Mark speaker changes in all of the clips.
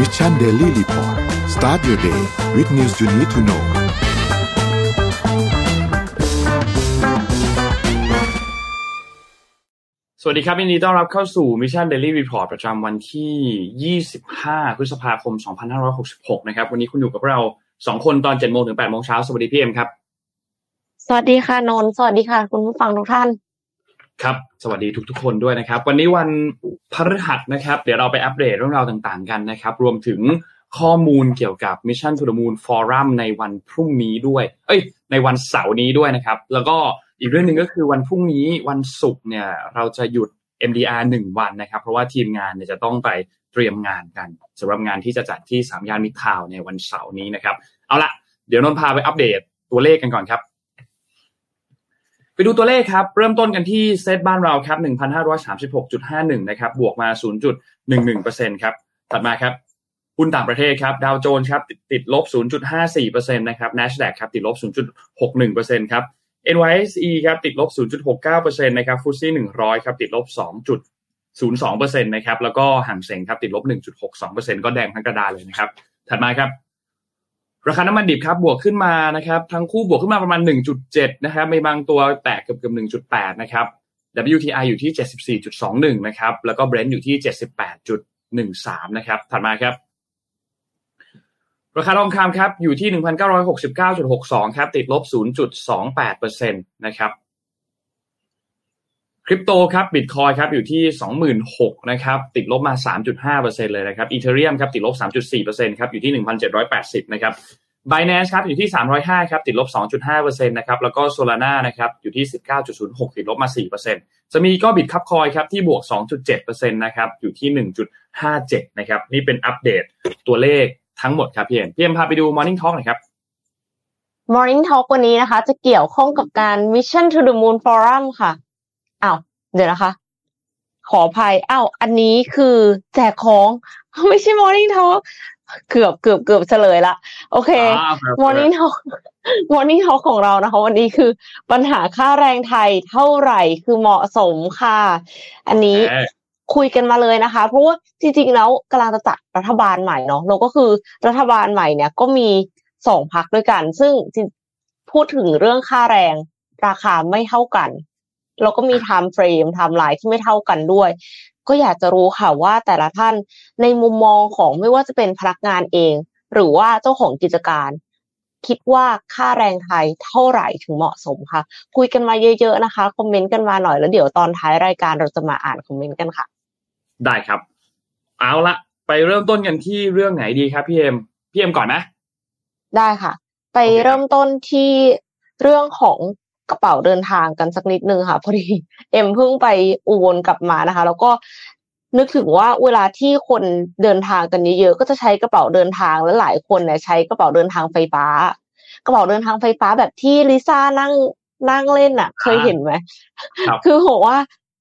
Speaker 1: Mission Daily Report start your day with news you need to know
Speaker 2: สวัสดีครับยินดีต้อนรับเข้าสู่ Mission Daily Report ประจำวันที่ 25 พฤษภาคม 2566 นะครับ วันนี้คุณอยู่กับเรา2คนตอน7โมงถึง8โมงเช้า สวัสดีพี่เอ็มครับ
Speaker 3: สวัสดีค่ะนนท์สวัสดีค่ะ คุณผู้ฟังทุกท่าน
Speaker 2: ครับสวัสดีทุกๆคนด้วยนะครับ วันนี้วันพฤหัสนะครับ เดี๋ยวเราไปอัปเดตเรื่องราวต่างๆกันนะครับ รวมถึงข้อมูลเกี่ยวกับ Mission to the Moon Forum ในวันพรุ่งนี้ด้วย เอ้ย ในวันเสาร์นี้ด้วยนะครับ แล้วก็อีกเรื่องหนึ่งก็คือวันพรุ่งนี้วันศุกร์เนี่ย เราจะหยุด MDR หนึ่งวันนะครับ เพราะว่าทีมงานเนี่ยจะต้องไปเตรียมงานกันสำหรับงานที่จะจัดที่สามย่านมิตรทาวในวันเสาร์นี้นะครับ เอาละเดี๋ยวนนท์พาไปอัปเดตตัวเลขกันก่อนครับ ไปดูตัวเลขครับ เริ่มต้นกันที่เซตบ้านเราครับ 1,536.51 นะครับ บวกมา 0.11%ครับ ถัดมาครับหุ้นต่างประเทศครับ ดาวโจนส์ครับติดติดลบ 0.54%นะครับ NASDAQ ครับ ติดลบ 0.61%ครับ NYSE ครับติดลบ 0.69%นะครับฟุตซี่100 ครับ ติดลบ 2.02%นะครับ แล้วก็ห่างเสงครับ ติดลบ 1.62%ก็แดงทั้งกระดานเลยนะครับ ถัดมาครับ ราคาน้ำมันดิบครับบวกขึ้นมานะครับทั้งคู่บวกขึ้นมาประมาณ 1.7 นะครับมีบางตัวแตกเกือบเกือบ1.8 นะครับ WTI อยู่ที่ 74.21 นะครับ แล้วก็ Brent อยู่ที่ 78.13 นะครับ ถัดมาครับ ราคาทองคำครับอยู่ที่ 1,969.62 ครับ ติดลบ 0.28%นะครับ คริปโตครับบิตคอยครับอยู่ที่ 26,000นะครับติดลบมา 3.5%เลยนะครับอีเทเรียมครับติดลบ 3.4%ครับอยู่ที่ 1,780นะครับ Binance ครับอยู่ที่ 305ครับติดลบ 2.5%นะครับแล้วก็ Solana นะครับอยู่ที่ 19.06 ติดลบมา 4%จะมีก็บิตคับคอยครับที่บวก 2.7%นะครับอยู่ที่ 1.57นะครับนี่เป็นอัปเดตตัวเลขทั้งหมดครับพี่เอ็มพี่เอ็มพาไปดู Morning Talk หน่อยครับ
Speaker 3: Morning Talk วันนี้นะคะ จะเกี่ยวข้องกับการ Mission to the Moon Forum ค่ะ อ้าวเดี๋ยวนะคะ ขออภัยอ้าวอันนี้คือแจกของไม่ใช่ Morning Talk เกือบเกือบเกือบเฉลยละโอเค
Speaker 2: อ่าครับ
Speaker 3: Morning Talk Morning Talk ของเรานะคะ วันนี้คือปัญหาค่าแรงไทยเท่าไหร่คือเหมาะสมค่ะ อันนี้
Speaker 2: เอ่อ
Speaker 3: คุยกันมาเลยนะคะ เพราะว่าจริงๆแล้วกำลังจะจัดรัฐบาลใหม่เนาะแล้วก็คือรัฐบาลใหม่เนี่ย ก็มีสองพักด้วยกัน ซึ่งจริงพูดถึงเรื่องค่าแรงราคาไม่เท่ากัน แล้วก็มี timeframe timeline ที่ไม่เท่ากันด้วย ก็อยากจะรู้ค่ะว่าแต่ละท่านในมุมมองของไม่ว่าจะเป็นพนักงานเอง หรือว่าเจ้าของกิจการ คิดว่าค่าแรงไทยเท่าไหร่ถึงเหมาะสมคะคุยกันมาเยอะ ๆนะคะคอมเมนต์กันมาหน่อยแล้วเดี๋ยวตอนท้ายรายการเราจะมาอ่านคอมเมนต์กันค่ะ
Speaker 2: ได้ครับ เอาละไปเริ่มต้นกันที่เรื่องไหนดีครับพี่เอ็มพี่เอ็มก่อนนะ
Speaker 3: ได้ค่ะ ไป
Speaker 2: โอเคครับ
Speaker 3: เริ่มต้นที่เรื่องของ กระเป๋าเดินทางกันสักนิดนึงค่ะพอดีเอ็มเพิ่งไปอุบลกลับมานะคะ แล้วก็นึกถึงว่าเวลาที่คนเดินทางกันเยอะๆก็จะใช้กระเป๋าเดินทางและหลายคนเนี่ยใช้กระเป๋าเดินทางไฟฟ้า กระเป๋าเดินทางไฟฟ้าแบบที่ลิซ่านั่งนั่งเล่นอะ เคยเห็นไหม
Speaker 2: ครับ
Speaker 3: คือบอกว่า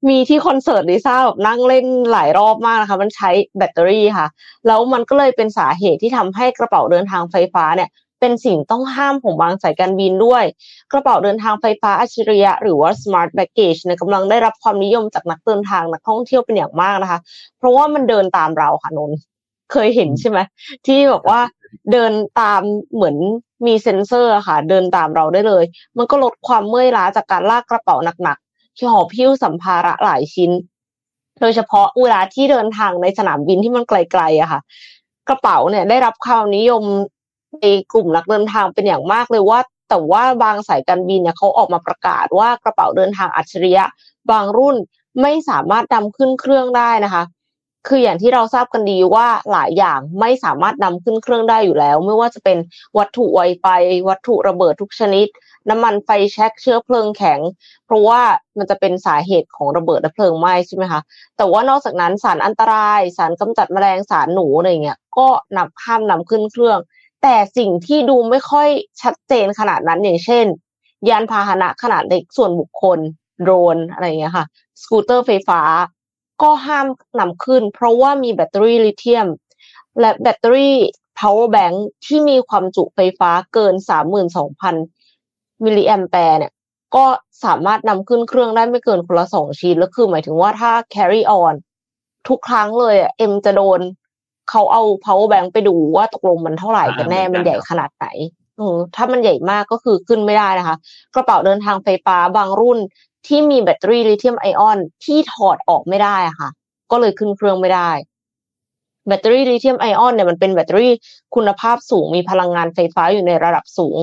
Speaker 3: มีที่คอนเสิร์ตลิซ่าแบบนั่งเล่นหลายรอบมากนะคะ มันใช้แบตเตอรี่ค่ะ แล้วมันก็เลยเป็นสาเหตุที่ทำให้กระเป๋าเดินทางไฟฟ้าเนี่ย เป็นสิ่งต้องห้ามของบางสายการบินด้วย กระเป๋าเดินทางไฟฟ้าอัจฉริยะหรือว่า smart baggage นี่ยกำลังได้รับความนิยมจากนักเดินทางนักท่องเที่ยวเป็นอย่างมากนะคะ เพราะว่ามันเดินตามเราค่ะนนเคยเห็นใช่ไหมที่บอกว่าเดินตามเหมือนมีเซ็นเซอร์ค่ะ เดินตามเราได้เลย มันก็ลดความเมื่อยล้าจากการลากกระเป๋าหนักๆที่หอบหิ้วสัมภาระหลายชิ้น โดยเฉพาะเวลาที่เดินทางในสนามบินที่มันไกลๆอะค่ะ กระเป๋าเนี่ยได้รับความนิยม ในกลุ่มนักเดินทางเป็นอย่างมากเลยว่า แต่ว่าบางสายการบินเนี่ยเขาออกมาประกาศว่ากระเป๋าเดินทางอัจฉริยะ บางรุ่นไม่สามารถนำขึ้นเครื่องได้นะคะ คืออย่างที่เราทราบกันดีว่าหลายอย่างไม่สามารถนำขึ้นเครื่องได้อยู่แล้ว ไม่ว่าจะเป็นวัตถุไวไฟวัตถุระเบิดทุกชนิด น้ำมันไฟแช็กเชื้อเพลิงแข็ง เพราะว่ามันจะเป็นสาเหตุของระเบิดและเพลิงไหม้ใช่ไหมคะแต่ว่านอกจากนั้นสารอันตราย สารกำจัดแมลงสารหนูอะไรเงี้ยก็นำห้ามนำขึ้นเครื่อง แต่สิ่งที่ดูไม่ค่อยชัดเจนขนาดนั้นอย่างเช่น ยานพาหนะขนาดเล็กส่วนบุคคลโดรนอะไรอย่างเงี้ยค่ะ สกูตเตอร์ไฟฟ้า ก็ห้ามนำขึ้น เพราะว่ามีแบตเตอรี่ลิเธียม และแบตเตอรี่ power bank ที่มีความจุไฟฟ้าเกิน 32,000 มิลลิแอมแปร์เนี่ย ก็สามารถนำขึ้นเครื่องได้ไม่เกินคนละสองชิ้นแล้วคือหมายถึงว่าถ้า carry on ทุกครั้งเลยอะเอ็มจะโดน เขาเอา power bank ไปดูว่าตกลงมันเท่าไหร่กันแน่
Speaker 2: อ่าเหมื
Speaker 3: มั
Speaker 2: อนนกัน
Speaker 3: ใหญ่ขนาดไหนเออถ้ามันใหญ่มากก็คือขึ้นไม่ได้นะคะ กระเป๋าเดินทางไฟฟ้าบางรุ่นที่มีแบตเตอรี่ลิเธียมไอออนที่ถอดออกไม่ได้อะค่ะ ก็เลยขึ้นเครื่องไม่ได้ แบตเตอรี่ลิเธียมไอออนเนี่ยมันเป็นแบตเตอรี่คุณภาพสูงมีพลังงานไฟฟ้าอยู่ในระดับสูง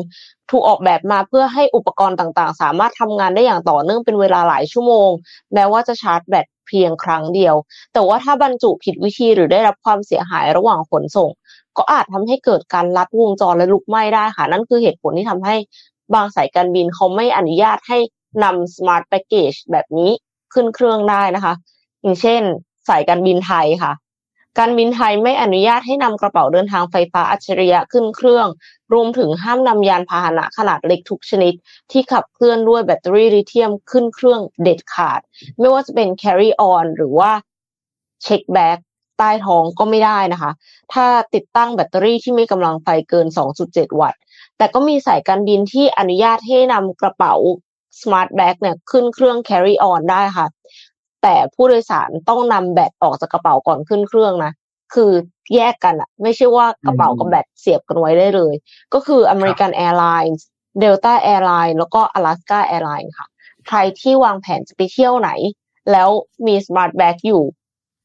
Speaker 3: ถูกออกแบบมาเพื่อให้อุปกรณ์ต่างๆ สามารถทำงานได้อย่างต่อเนื่องเป็นเวลาหลายชั่วโมงแม้ว่าจะชาร์จแบตเพียงครั้งเดียว แต่ว่าถ้าบรรจุผิดวิธีหรือได้รับความเสียหายระหว่างขนส่ง ก็อาจทำให้เกิดการลัดวงจรและลุกไหม้ได้ค่ะ นั่นคือเหตุผลที่ทำให้บางสายการบินเขาไม่อนุญาตให้นำ smart baggage แบบนี้ขึ้นเครื่องได้นะคะ อย่างเช่น สายการบินไทยค่ะ การบินไทยไม่อนุญาตให้นำกระเป๋าเดินทางไฟฟ้าอัจฉริยะขึ้นเครื่อง รวมถึงห้ามนำยานพาหนะขนาดเล็กทุกชนิด ที่ขับเคลื่อนด้วยแบตเตอรี่ลิเธียมขึ้นเครื่องเด็ดขาด ไม่ว่าจะเป็น carry on หรือว่า check bag ใต้ท้องก็ไม่ได้นะคะ ถ้าติดตั้งแบตเตอรี่ที่มีกำลังไฟเกิน 2.7 วัตต์ แต่ก็มีสายการบินที่อนุญาตให้นำกระเป๋า smart bag เนี่ยขึ้นเครื่อง carry on ได้ค่ะ แต่ผู้โดยสารต้องนำแบตออกจากกระเป๋าก่อนขึ้นเครื่องนะคือแยกกันอะไม่ใช่ว่ากระเป๋ากับแบตเสียบกันไว้ได้เลย ก็คือ American Airlines Delta Airlines แล้วก็ Alaska Airlines ค่ะ ใครที่วางแผนจะไปเที่ยวไหน แล้วมี smart bag อยู่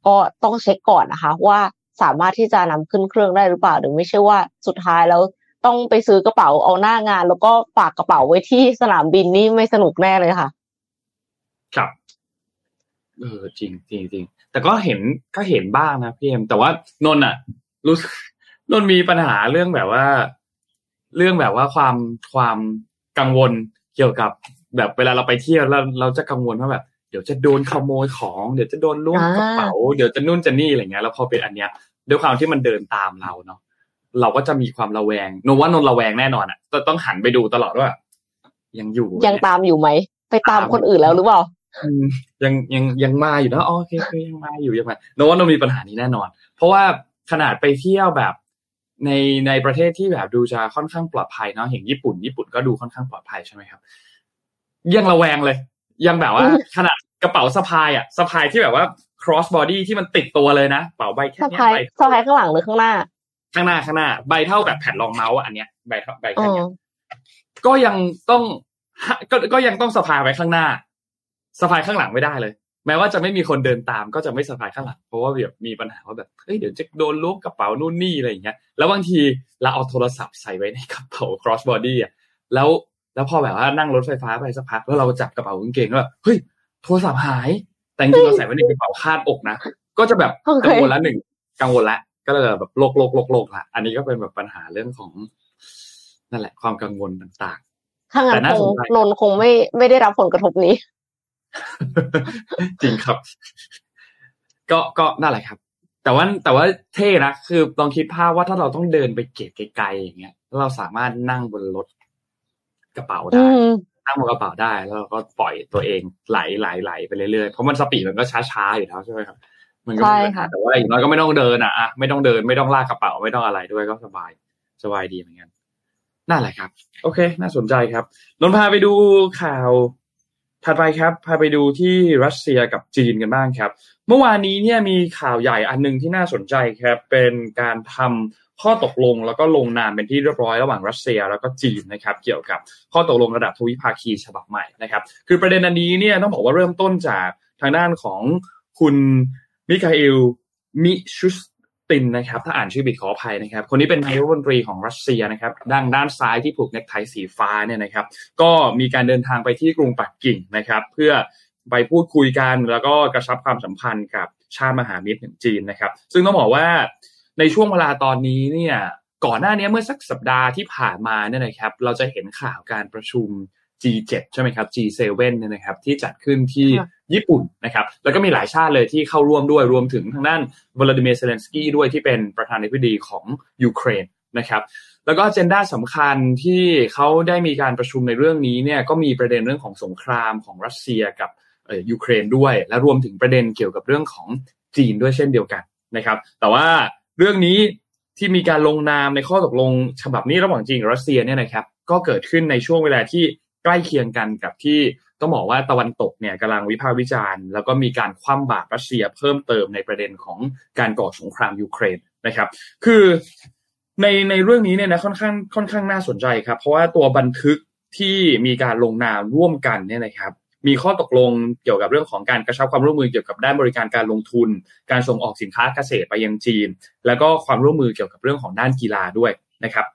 Speaker 3: ก็ต้องเช็คก่อนนะคะ ว่าสามารถที่จะนำขึ้นเครื่องได้หรือเปล่า หรือไม่ใช่ว่าสุดท้ายแล้วต้องไปซื้อกระเป๋าเอาหน้างาน แล้วก็ฝากกระเป๋าไว้ที่สนามบินนี่ไม่สนุกแน่เลยค่ะ
Speaker 2: ครับ เออจริงจริงจริงแต่ก็เห็นก็เห็นบ้างนะพี่เอ็มแต่ว่านนท์อะ รู้สึกนนท์มีปัญหาเรื่องแบบว่า เรื่องแบบว่าความความกังวลเกี่ยวกับแบบเวลาเราไปเที่ยวแล้วเราจะกังวลว่าแบบ เดี๋ยวจะโดนขโมยของ เดี๋ยวจะโดนล้วงกระเป๋า เดี๋ยวจะนู่นจะนี่อะไรเงี้ยแล้วพอเป็นอันเนี้ยด้วยความที่มันเดินตามเราเนาะเราก็จะมีความระแวงนนว่านนระแวงแน่นอนอะต้องต้องหันไปดูตลอดว่า ยังอยู่
Speaker 3: ยัง
Speaker 2: เนี่ย
Speaker 3: ตามอยู่ไหมไปตามคนอื่นแล้วหรือเปล่า
Speaker 2: อืม ยังยังยังมาอยู่นะอ๋อโอเคโอเคยังมาอยู่ยังมาโน้ตเรามีปัญหานี้แน่นอน เพราะว่าขนาดไปเที่ยวแบบในในประเทศที่แบบดูจะค่อนข้างปลอดภัยเนาะอย่างญี่ปุ่น ญี่ปุ่นก็ดูค่อนข้างปลอดภัยใช่ไหมครับ ยังระแวงเลย ยังแบบว่า
Speaker 3: อืม
Speaker 2: ขนาดกระเป๋าสะพายอะสะพายที่แบบว่า cross body ที่มันติดตัวเลยนะเป๋าใบแค่
Speaker 3: สะ
Speaker 2: เนี้ย
Speaker 3: พาย
Speaker 2: ใบ
Speaker 3: สะพายข้างหลังหรือข้างหน้า
Speaker 2: ข้างหน้าข้างหน้า ใบเท่าแบบแผ่นรองเมาส์อะอันเนี้ยใบเท่าใบ
Speaker 3: อ๋
Speaker 2: แค่
Speaker 3: อ
Speaker 2: เนี้ยก็ยังต้องก็ก็ยังต้องสะพายไว้ข้างหน้า สะพายข้างหลังไม่ได้เลย แม้ว่าจะไม่มีคนเดินตามก็จะไม่สะพายข้างหลังเพราะว่าแบบมีปัญหาว่าแบบเฮ้ยเดี๋ยวจะโดนล้วงกระเป๋านู่นนี่อะไรอย่างเงี้ยแล้วบางทีเราเอาโทรศัพท์ใส่ไว้ในกระเป๋า cross body อะแล้วแล้วพอแบบว่านั่งรถไฟฟ้าไปสักพักแล้วเราจับกระเป๋ากางเกงแล้วแบบเฮ้ยโทรศัพท์หาย แต่จริงๆเราใส่ไว้ในกระเป๋าคาดอกนะก็จะแบบ
Speaker 3: โอเค
Speaker 2: กังวลละหนึ่งกังวลละก็เลยแบบโลกโลกโลกโลกละอันนี้ก็เป็นแบบปัญหาเรื่องของนั่นแหละความกังวลต่าง
Speaker 3: ถ้างั้
Speaker 2: แต่
Speaker 3: น
Speaker 2: น่า
Speaker 3: ค
Speaker 2: ส
Speaker 3: ง
Speaker 2: นใจ
Speaker 3: นนท์คงไม่ไม่ได้รับผลกระทบนี้
Speaker 2: จริงครับ ก็ก็นั่นแหละครับ แต่ว่าแต่ว่าเท่นะคือลองคิดภาพว่าถ้าเราต้องเดินไปเก็บไกลๆอย่างเงี้ยแล้วเราสามารถนั่งบนรถกระเป๋า
Speaker 3: อื
Speaker 2: ได้
Speaker 3: ม
Speaker 2: นั่งบนกระเป๋าได้ แล้วเราก็ปล่อยตัวเองไหลไหลไหลไปเรื่อยๆเพราะมันสปีดมันก็ช้าๆอยู่แล้วใช่ไหมครับมันก็ไม่มีปัญหา
Speaker 3: ใช่ค่ะ
Speaker 2: แต่ว่าอย่างน้อยก็ไม่ต้องเดินอะอะไม่ต้องเดินไม่ต้องลากกระเป๋าไม่ต้องอะไรด้วยก็สบายสบายดีเหมือนกันนั่นแหละครับ โอเค น่าสนใจครับนนท์พาไปดูข่าว ถัดไปครับพาไปดูที่รัสเซียกับจีนกันบ้างครับ เมื่อวานนี้เนี่ยมีข่าวใหญ่อันหนึ่งที่น่าสนใจครับเป็นการทำข้อตกลงแล้วก็ลงนามเป็นที่เรียบร้อยระหว่างรัสเซียแล้วก็จีนนะครับ เกี่ยวกับข้อตกลงระดับทวิภาคีฉบับใหม่นะครับ คือประเด็นอันนี้เนี่ยต้องบอกว่าเริ่มต้นจากทางด้านของคุณมิคาอิลมิชุส ตินนะครับถ้าอ่านชื่อผิดขออภัยนะครับ คนนี้เป็นนายกรัฐมนตรีของรัสเซียนะครับด้านด้านซ้ายที่ผูกเนคไทสีฟ้าเนี่ยนะครับ ก็มีการเดินทางไปที่กรุงปักกิ่งนะครับ เพื่อไปพูดคุยกันแล้วก็กระชับความสัมพันธ์กับชาติมหามิตรอย่างจีนนะครับ ซึ่งต้องบอกว่าในช่วงเวลาตอนนี้เนี่ยก่อนหน้านี้เมื่อสักสัปดาห์ที่ผ่านมาเนี่ยนะครับ เราจะเห็นข่าวการประชุม G7 ใช่ไหมครับ G7 เนี่ยนะครับที่จัดขึ้นที่
Speaker 3: ค่ะ
Speaker 2: ญี่ปุ่นนะครับแล้วก็มีหลายชาติเลยที่เข้าร่วมด้วยรวมถึงทางด้านวลาดิเมียร์เซเลนสกี้ด้วยที่เป็นประธานาธิบดีของยูเครนนะครับแล้วก็ a เจนดาสำคัญที่เขาได้มีการประชุมในเรื่องนี้เนี่ยก็มีประเด็นเรื่องของสงครามของรัสเซียกับเอ่อยูเครนด้วย และรวมถึงประเด็นเกี่ยวกับเรื่องของจีนด้วยเช่นเดียวกันนะครับแต่ว่าเรื่องนี้ที่มีการลงนามในข้อตกลงฉบับนี้ระหว่างจีนกับรัสเซียเนี่ยนะครับก็เกิดขึ้นในช่วงเวลาที่ ใกล้เคียงกันกับที่ต้องบอกว่าตะวันตกเนี่ยกำลังวิพากษ์วิจารณ์ แล้วก็มีการคว่ำบาตรรัสเซียเพิ่มเติมในประเด็นของการก่อสงครามยูเครนนะครับ คือในในเรื่องนี้เนี่ยนะค่อนข้างค่อนข้างน่าสนใจครับ เพราะว่าตัวบันทึกที่มีการลงนามร่วมกันเนี่ยนะครับ มีข้อตกลงเกี่ยวกับเรื่องของการกระชับความร่วมมือเกี่ยวกับด้านบริการการลงทุน การส่งออกสินค้าเกษตรไปยังจีน แล้วก็ความร่วมมือเกี่ยวกับเรื่องของด้านกีฬาด้วยนะครับ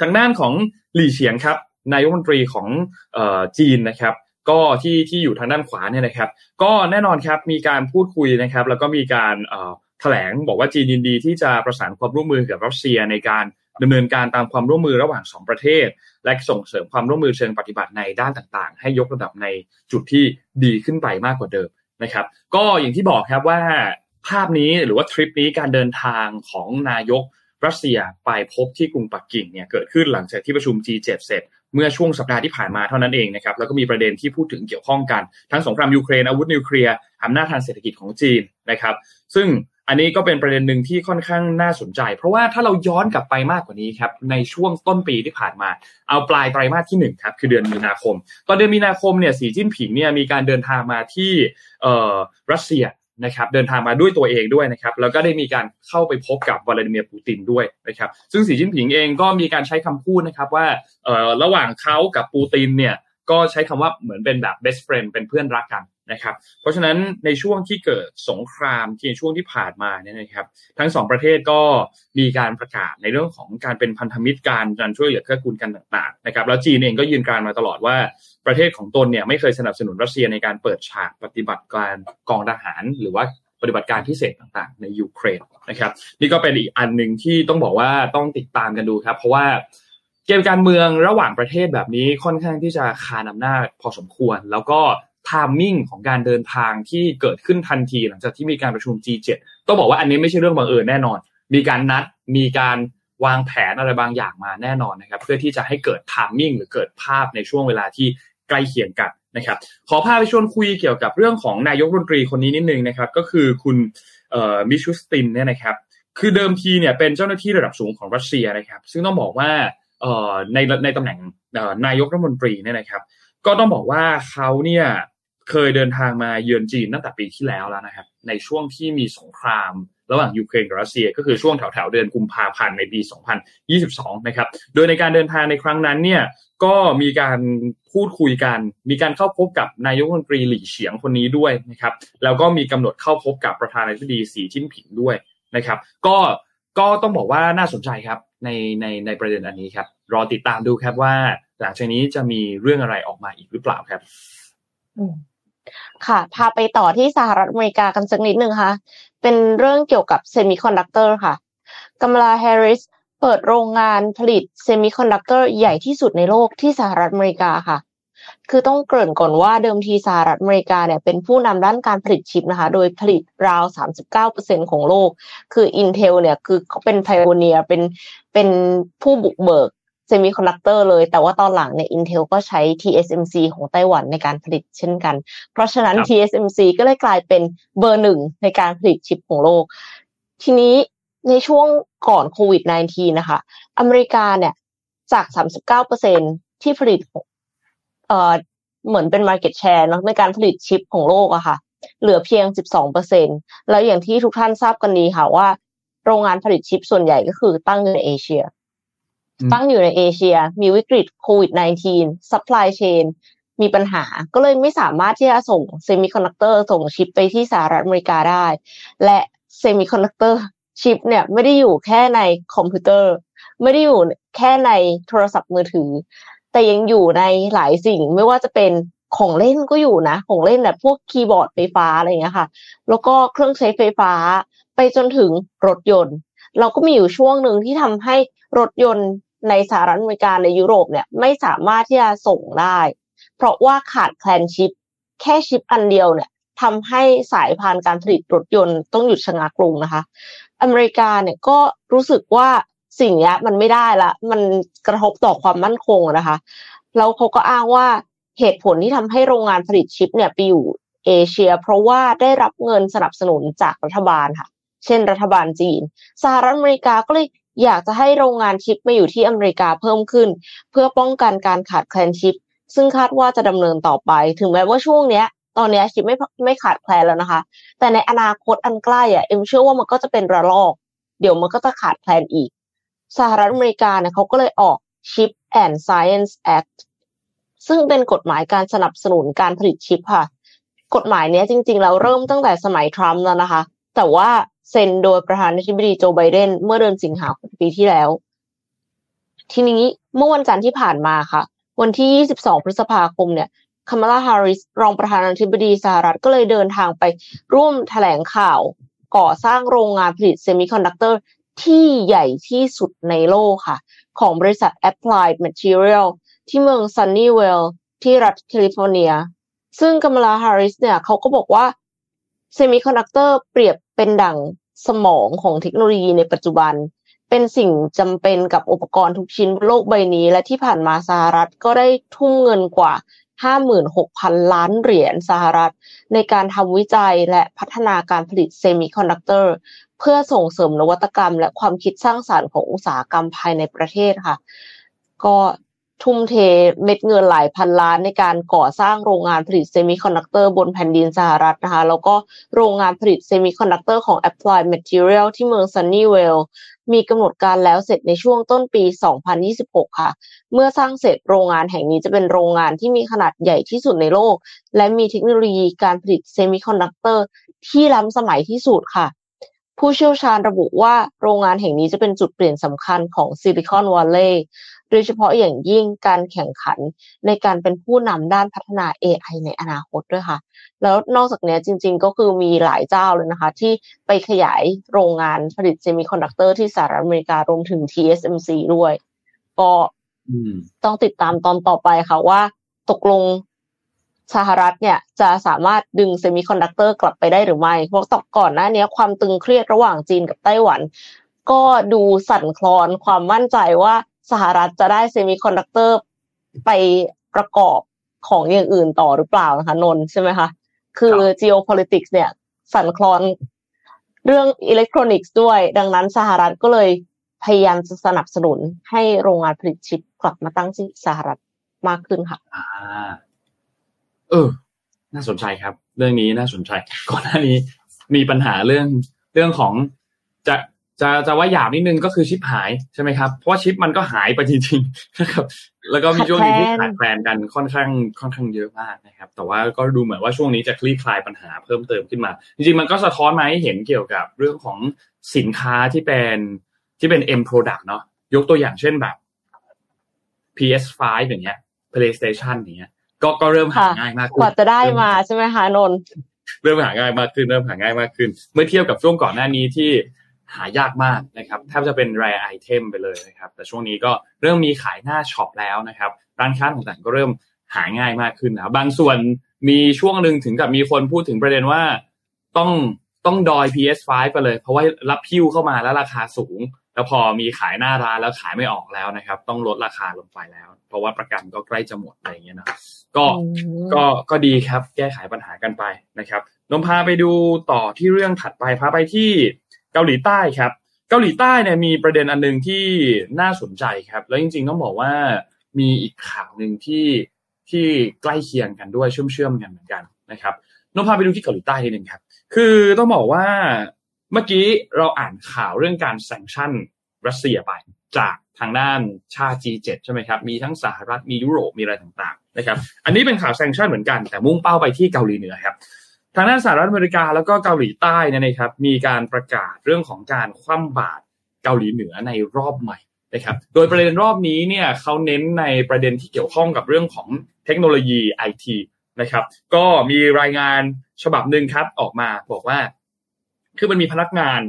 Speaker 2: ทางด้านของหลี่เฉียงครับ นายกรัฐมนตรีของจีนนะครับก็ที่ที่อยู่ทางด้านขวาเนี่ยนะครับ ก็แน่นอนครับมีการพูดคุยนะครับ แล้วก็มีการแถลงบอกว่าจีนยินดีที่จะประสานความร่วมมือกับรัสเซียในการดำเนินการตามความร่วมมือระหว่าง 2 ประเทศ และส่งเสริมความร่วมมือเชิงปฏิบัติในด้านต่างๆ ให้ยกระดับในจุดที่ดีขึ้นไปมากกว่าเดิมนะครับ ก็อย่างที่บอกครับว่าภาพนี้หรือว่าทริปนี้การเดินทางของนายกรัสเซียไปพบที่กรุงปักกิ่งเนี่ยเกิดขึ้นหลังจากที่ประชุม G7 เสร็จ เมื่อช่วงสัปดาห์ที่ผ่านมาเท่านั้นเองนะครับแล้วก็มีประเด็นที่พูดถึงเกี่ยวข้องกัน ทั้งสงครามยูเครนอาวุธนิวเคลียร์อำนาจทางเศรษฐกิจของจีนนะครับ ซึ่งอันนี้ก็เป็นประเด็นหนึ่งที่ค่อนข้างน่าสนใจ เพราะว่าถ้าเราย้อนกลับไปมากกว่านี้ครับในช่วงต้นปีที่ผ่านมา เอาปลายไตรมาสที่1ครับคือเดือนมีนาคม ตอนเดือนมีนาคมเนี่ยสีจิ้นผิงเนี่ยมีการเดินทางมาที่เอ่อรัสเซีย นะครับเดินทางมาด้วยตัวเองด้วยนะครับแล้วก็ได้มีการเข้าไปพบกับวลาดิเมียร์ปูตินด้วยนะครับซึ่งสีจิ้นผิงเองก็มีการใช้คำพูดนะครับว่าระหว่างเขากับปูตินเนี่ย ก็ใช้คำว่าเหมือนเป็นแบบ best friend เป็นเพื่อนรักกันนะครับ เพราะฉะนั้นในช่วงที่เกิดสงครามที่ในช่วงที่ผ่านมาเนี่ยนะครับ ทั้งสองประเทศก็มีการประกาศในเรื่องของการเป็นพันธมิตรการการช่วยเหลือเกื้อกูลกันต่างๆนะครับ แล้วจีนเองก็ยืนการมาตลอดว่าประเทศของตนเนี่ยไม่เคยสนับสนุนรัสเซียในการเปิดฉากปฏิบัติการกองทหารหรือว่าปฏิบัติการพิเศษต่างๆ ในยูเครนนะครับ นี่ก็เป็นอีกอันหนึ่งที่ต้องบอกว่าต้องติดตามกันดูครับ เพราะว่า เกมการเมืองระหว่างประเทศแบบนี้ค่อนข้างที่จะคานอำนาจพอสมควร แล้วก็ timing ของการเดินทางที่เกิดขึ้นทันที หลังจากที่มีการประชุม G7 ต้องบอกว่าอันนี้ไม่ใช่เรื่องบังเอิญแน่นอน มีการนัดมีการวางแผนอะไรบางอย่างมาแน่นอนนะครับ เพื่อที่จะให้เกิด timing หรือเกิดภาพในช่วงเวลาที่ใกล้เคียงกันนะครับ ขอพาไปชวนคุยเกี่ยวกับเรื่องของนายกรัฐมนตรีคนนี้นิดนึงนะครับ ก็คือคุณมิชูสตินเนี่ยนะครับ คือเดิมทีเนี่ยเป็นเจ้าหน้าที่ระดับสูงของรัสเซียนะครับ ซึ่งต้องบอกว่า ในในตำแหน่งนายกรัฐมนตรีเนี่ยนะครับ ก็ต้องบอกว่าเขาเนี่ยเคยเดินทางมาเยือนจีนตั้งแต่ปีที่แล้วแล้วนะครับ ในช่วงที่มีสงคราม ระหว่างยูเครนกับรัสเซีย ก็คือช่วงแถวๆเดือนกุมภาพันธ์ในปี 2022 นะครับ โดยในการเดินทางในครั้งนั้นเนี่ยก็มีการพูดคุยกัน มีการเข้าพบกับนายกรัฐมนตรีหลี่เฉียงคนนี้ด้วยนะครับ แล้วก็มีกำหนดเข้าพบกับประธานาธิบดีสีจิ้นผิงด้วยนะครับ ก็ก็ต้องบอกว่าน่าสนใจครับ ในในในประเด็นอันนี้ครับ รอติดตามดูครับว่า หลังจากนี้จะมีเรื่องอะไรออกมาอีกหรือเปล่าครับ
Speaker 3: ค่ะ พาไปต่อที่สหรัฐอเมริกากันสักนิดหนึ่งค่ะ เป็นเรื่องเกี่ยวกับเซมิคอนดักเตอร์ค่ะกมลาแฮร์ริสเปิดโรงงานผลิตเซมิคอนดักเตอร์ใหญ่ที่สุดในโลกที่สหรัฐอเมริกาค่ะ คือต้องเกริ่นก่อนว่าเดิมทีสหรัฐอเมริกาเนี่ยเป็นผู้นำด้านการผลิตชิปนะคะ โดยผลิตราว 39%ของโลก คือ Intel เนี่ยคือเขาเป็น pioneer เป็นเป็นผู้บุกเบิกเซมิคอนดักเตอร์เลย แต่ว่าตอนหลังเนี่ย Intel ก็ใช้ TSMC ของไต้หวันในการผลิตเช่นกัน เพราะฉะนั้น TSMC ก็เลยกลายเป็นเบอร์หนึ่งในการผลิตชิปของโลก ทีนี้ในช่วงก่อนโควิด -19 นะคะ อเมริกาเนี่ยจาก 39%ที่ผลิต เอ่อเหมือนเป็น market share เนาะในการผลิตชิปของโลกอะค่ะ เหลือเพียง 12%แล้วอย่างที่ทุกท่านทราบกันดีค่ะว่า โรงงานผลิตชิปส่วนใหญ่ก็คือตั้งอยู่ในเอเชีย ตั้งอยู่ในเอเชีย มีวิกฤตโควิด -19 supply chain มีปัญหาก็เลยไม่สามารถที่จะส่งเซมิคอนดักเตอร์ส่งชิปไปที่สหรัฐอเมริกาได้ และเซมิคอนดักเตอร์ชิปเนี่ยไม่ได้อยู่แค่ในคอมพิวเตอร์ ไม่ได้อยู่แค่ในโทรศัพท์มือถือ แต่ยังอยู่ในหลายสิ่งไม่ว่าจะเป็นของเล่นก็อยู่นะ ของเล่นแบบพวกคีย์บอร์ดไฟฟ้าอะไรอย่างเงี้ยค่ะ แล้วก็เครื่องใช้ไฟฟ้าไปจนถึงรถยนต์ เราก็มีอยู่ช่วงหนึ่งที่ทำให้รถยนต์ในสหรัฐอเมริกาในยุโรปเนี่ยไม่สามารถที่จะส่งได้ เพราะว่าขาดแคลนชิป แค่ชิปอันเดียวเนี่ยทำให้สายพานการผลิตรถยนต์ต้องหยุดชะงักลงนะคะ อเมริกาเนี่ยก็รู้สึกว่า สิ่งนี้มันไม่ได้ละ มันกระทบต่อความมั่นคงนะคะ แล้วเขาก็อ้างว่าเหตุผลที่ทำให้โรงงานผลิตชิปเนี่ยไปอยู่เอเชีย เพราะว่าได้รับเงินสนับสนุนจากรัฐบาลค่ะ เช่นรัฐบาลจีน สหรัฐอเมริกาก็เลยอยากจะให้โรงงานชิปมาอยู่ที่อเมริกาเพิ่มขึ้น เพื่อป้องกันการขาดแคลนชิป ซึ่งคาดว่าจะดำเนินต่อไป ถึงแม้ว่าช่วงเนี้ย ตอนนี้ชิปไม่ไม่ขาดแคลนแล้วนะคะ แต่ในอนาคตอันใกล้อะเอ็มเชื่อว่ามันก็จะเป็นระลอก เดี๋ยวมันก็จะขาดแคลนอีก สหรัฐอเมริกาเนี่ยเขาก็เลยออก Chip and Science Act ซึ่งเป็นกฎหมายการสนับสนุนการผลิตชิปค่ะ กฎหมายนี้จริงๆ แล้วเริ่มตั้งแต่สมัยทรัมป์แล้วนะคะ แต่ว่าเซ็นโดยประธานาธิบดีโจไบเดนเมื่อเดือนสิงหาคมปีที่แล้ว ทีนี้เมื่อวันจันทร์ที่ผ่านมาค่ะ วันที่ 22 พฤษภาคมเนี่ยคามาลา แฮร์ริสรองประธานาธิบดีสหรัฐก็เลยเดินทางไปร่วมแถลงข่าวก่อสร้างโรงงานผลิตเซมิคอนดักเตอร์ ที่ใหญ่ที่สุดในโลกค่ะ ของบริษัท Applied Material ที่เมือง Sunnyvale ที่รัฐแคลิฟอร์เนีย ซึ่งกมลา แฮร์ริสเนี่ยเขาก็บอกว่าเซมิคอนดักเตอร์เปรียบเป็นดั่งสมองของเทคโนโลยีในปัจจุบัน เป็นสิ่งจำเป็นกับอุปกรณ์ทุกชิ้นบนโลกใบนี้ และที่ผ่านมาสหรัฐก็ได้ทุ่มเงินกว่า 56,000 ล้านเหรียญสหรัฐ ในการทำวิจัยและพัฒนาการผลิตเซมิคอนดักเตอร์ เพื่อส่งเสริมนวัตกรรม และความคิดสร้างสรรค์ของอุตสาหกรรมภายในประเทศค่ะ ก็ทุ่มเทเม็ดเงินหลายพันล้านในการก่อสร้างโรงงานผลิตเซมิคอนดักเตอร์บนแผ่นดินสหรัฐนะคะ แล้วก็โรงงานผลิตเซมิคอนดักเตอร์ของ Applied Material ที่เมือง Sunnyvale มีกำหนดการแล้วเสร็จในช่วงต้นปี 2026 ค่ะ เมื่อสร้างเสร็จโรงงานแห่งนี้จะเป็นโรงงานที่มีขนาดใหญ่ที่สุดในโลก และมีเทคโนโลยีการผลิตเซมิคอนดักเตอร์ที่ล้ำสมัยที่สุดค่ะ ผู้เชี่ยวชาญระบุว่าโรงงานแห่งนี้จะเป็นจุดเปลี่ยนสำคัญของซิลิคอนวัลเลย์โดยเฉพาะอย่างยิ่งการแข่งขันในการเป็นผู้นำด้านพัฒนา AI ในอนาคตด้วยค่ะ แล้วนอกจากนี้จริง ๆ ก็คือมีหลายเจ้าเลยนะคะ ที่ไปขยายโรงงานผลิตเซมิคอนดักเตอร์ที่สหรัฐอเมริการวมถึง TSMC ด้วย ก็ต้องติดตามตอนต่อไปค่ะว่า ตกลง สหรัฐเนี่ยจะสามารถดึงเซมิคอนดักเตอร์กลับไปได้หรือไม่ เพราะตอนก่อนหน้านี้ความตึงเครียดระหว่างจีนกับไต้หวัน ก็ดูสั่นคลอนความมั่นใจว่าสหรัฐจะได้เซมิคอนดักเตอร์ไปประกอบของอย่างอื่นต่อหรือเปล่านะคะนนใช่ไหมคะ คือ geopolitics เนี่ยสั่นคลอนเรื่องอิเล็กทรอนิกส์ด้วย ดังนั้นสหรัฐก็เลยพยายามจะสนับสนุนให้โรงงานผลิตชิปกลับมาตั้งที่สหรัฐมากขึ้นค่ะ
Speaker 2: อ่า เออ น่าสนใจครับ เรื่องนี้น่าสนใจ ก่อนหน้านี้มีปัญหาเรื่องเรื่องของจะจะจะว่าหยาบนิดนึงก็คือชิปหายใช่ไหมครับ เพราะว่าชิปมันก็หายไปจริงๆนะครับ แล้วก็มีช่วงนี้ที่ขาดแคลนกันค่อนข้างค่อนข้างเยอะมากนะครับ แต่ว่าก็ดูเหมือนว่าช่วงนี้จะคลี่คลายปัญหาเพิ่มเติมขึ้นมา จริงๆ มันก็สะท้อนมาให้เห็นเกี่ยวกับเรื่องของสินค้าที่เป็นที่เป็น M product เนาะยกตัวอย่างเช่นแบบ PS5 อย่างเงี้ย PlayStation อย่างเงี้ย ก็ก็เริ่มหาง่ายมากขึ้น
Speaker 3: กว่าจะได้มาใช่ไหมคะนน
Speaker 2: เริ่มหาง่ายมากขึ้นเริ่มหาง่ายมากขึ้น เมื่อเทียบกับช่วงก่อนหน้านี้ที่หายากมากนะครับแทบจะเป็น rare item ไปเลยนะครับ แต่ช่วงนี้ก็เริ่มมีขายหน้าช็อปแล้วนะครับร้านค้าต่างๆก็เริ่มหาง่ายมากขึ้นนะบางส่วนมีช่วงหนึ่งถึงกับมีคนพูดถึงประเด็นว่าต้องต้องดอย PS5 ไปเลย เพราะว่ารับพิ้วเข้ามาแล้วราคาสูง แล้วพอมีขายหน้าร้านแล้วขายไม่ออกแล้วนะครับ ต้องลดราคาลงไปแล้ว เพราะว่าประกันก็ใกล้จะหมดอะไรอย่างเงี้ยนะก็ก็ก็ดีครับ แก้ไขปัญหากันไปนะครับนมพาไปดูต่อที่เรื่องถัดไปพาไปที่เกาหลีใต้ครับ เกาหลีใต้เนี่ยมีประเด็นอันหนึ่งที่น่าสนใจครับ แล้วจริงๆต้องบอกว่ามีอีกข่าวหนึ่งที่ที่ใกล้เคียงกันด้วยเชื่อมๆกันเหมือนกันนะครับนพาไปดูที่เกาหลีใต้ทีหนึ่งครับ คือต้องบอกว่า เมื่อกี้เราอ่านข่าวเรื่องการแซงชั่นรัสเซียไปจากทางด้านชาติ G7 ใช่ไหมครับ มีทั้งสหรัฐมียุโรปมีอะไรต่างๆนะครับ อันนี้เป็นข่าวแซงชั่นเหมือนกันแต่มุ่งเป้าไปที่เกาหลีเหนือครับ ทางด้านสหรัฐอเมริกาแล้วก็เกาหลีใต้นะครับ มีการประกาศเรื่องของการคว่ำบาตรเกาหลีเหนือในรอบใหม่นะครับ โดยประเด็นรอบนี้เนี่ยเขาเน้นในประเด็นที่เกี่ยวข้องกับเรื่องของเทคโนโลยีไอทีนะครับ ก็มีรายงานฉบับหนึ่งครับออกมาบอกว่า คือมันมีพนักงาน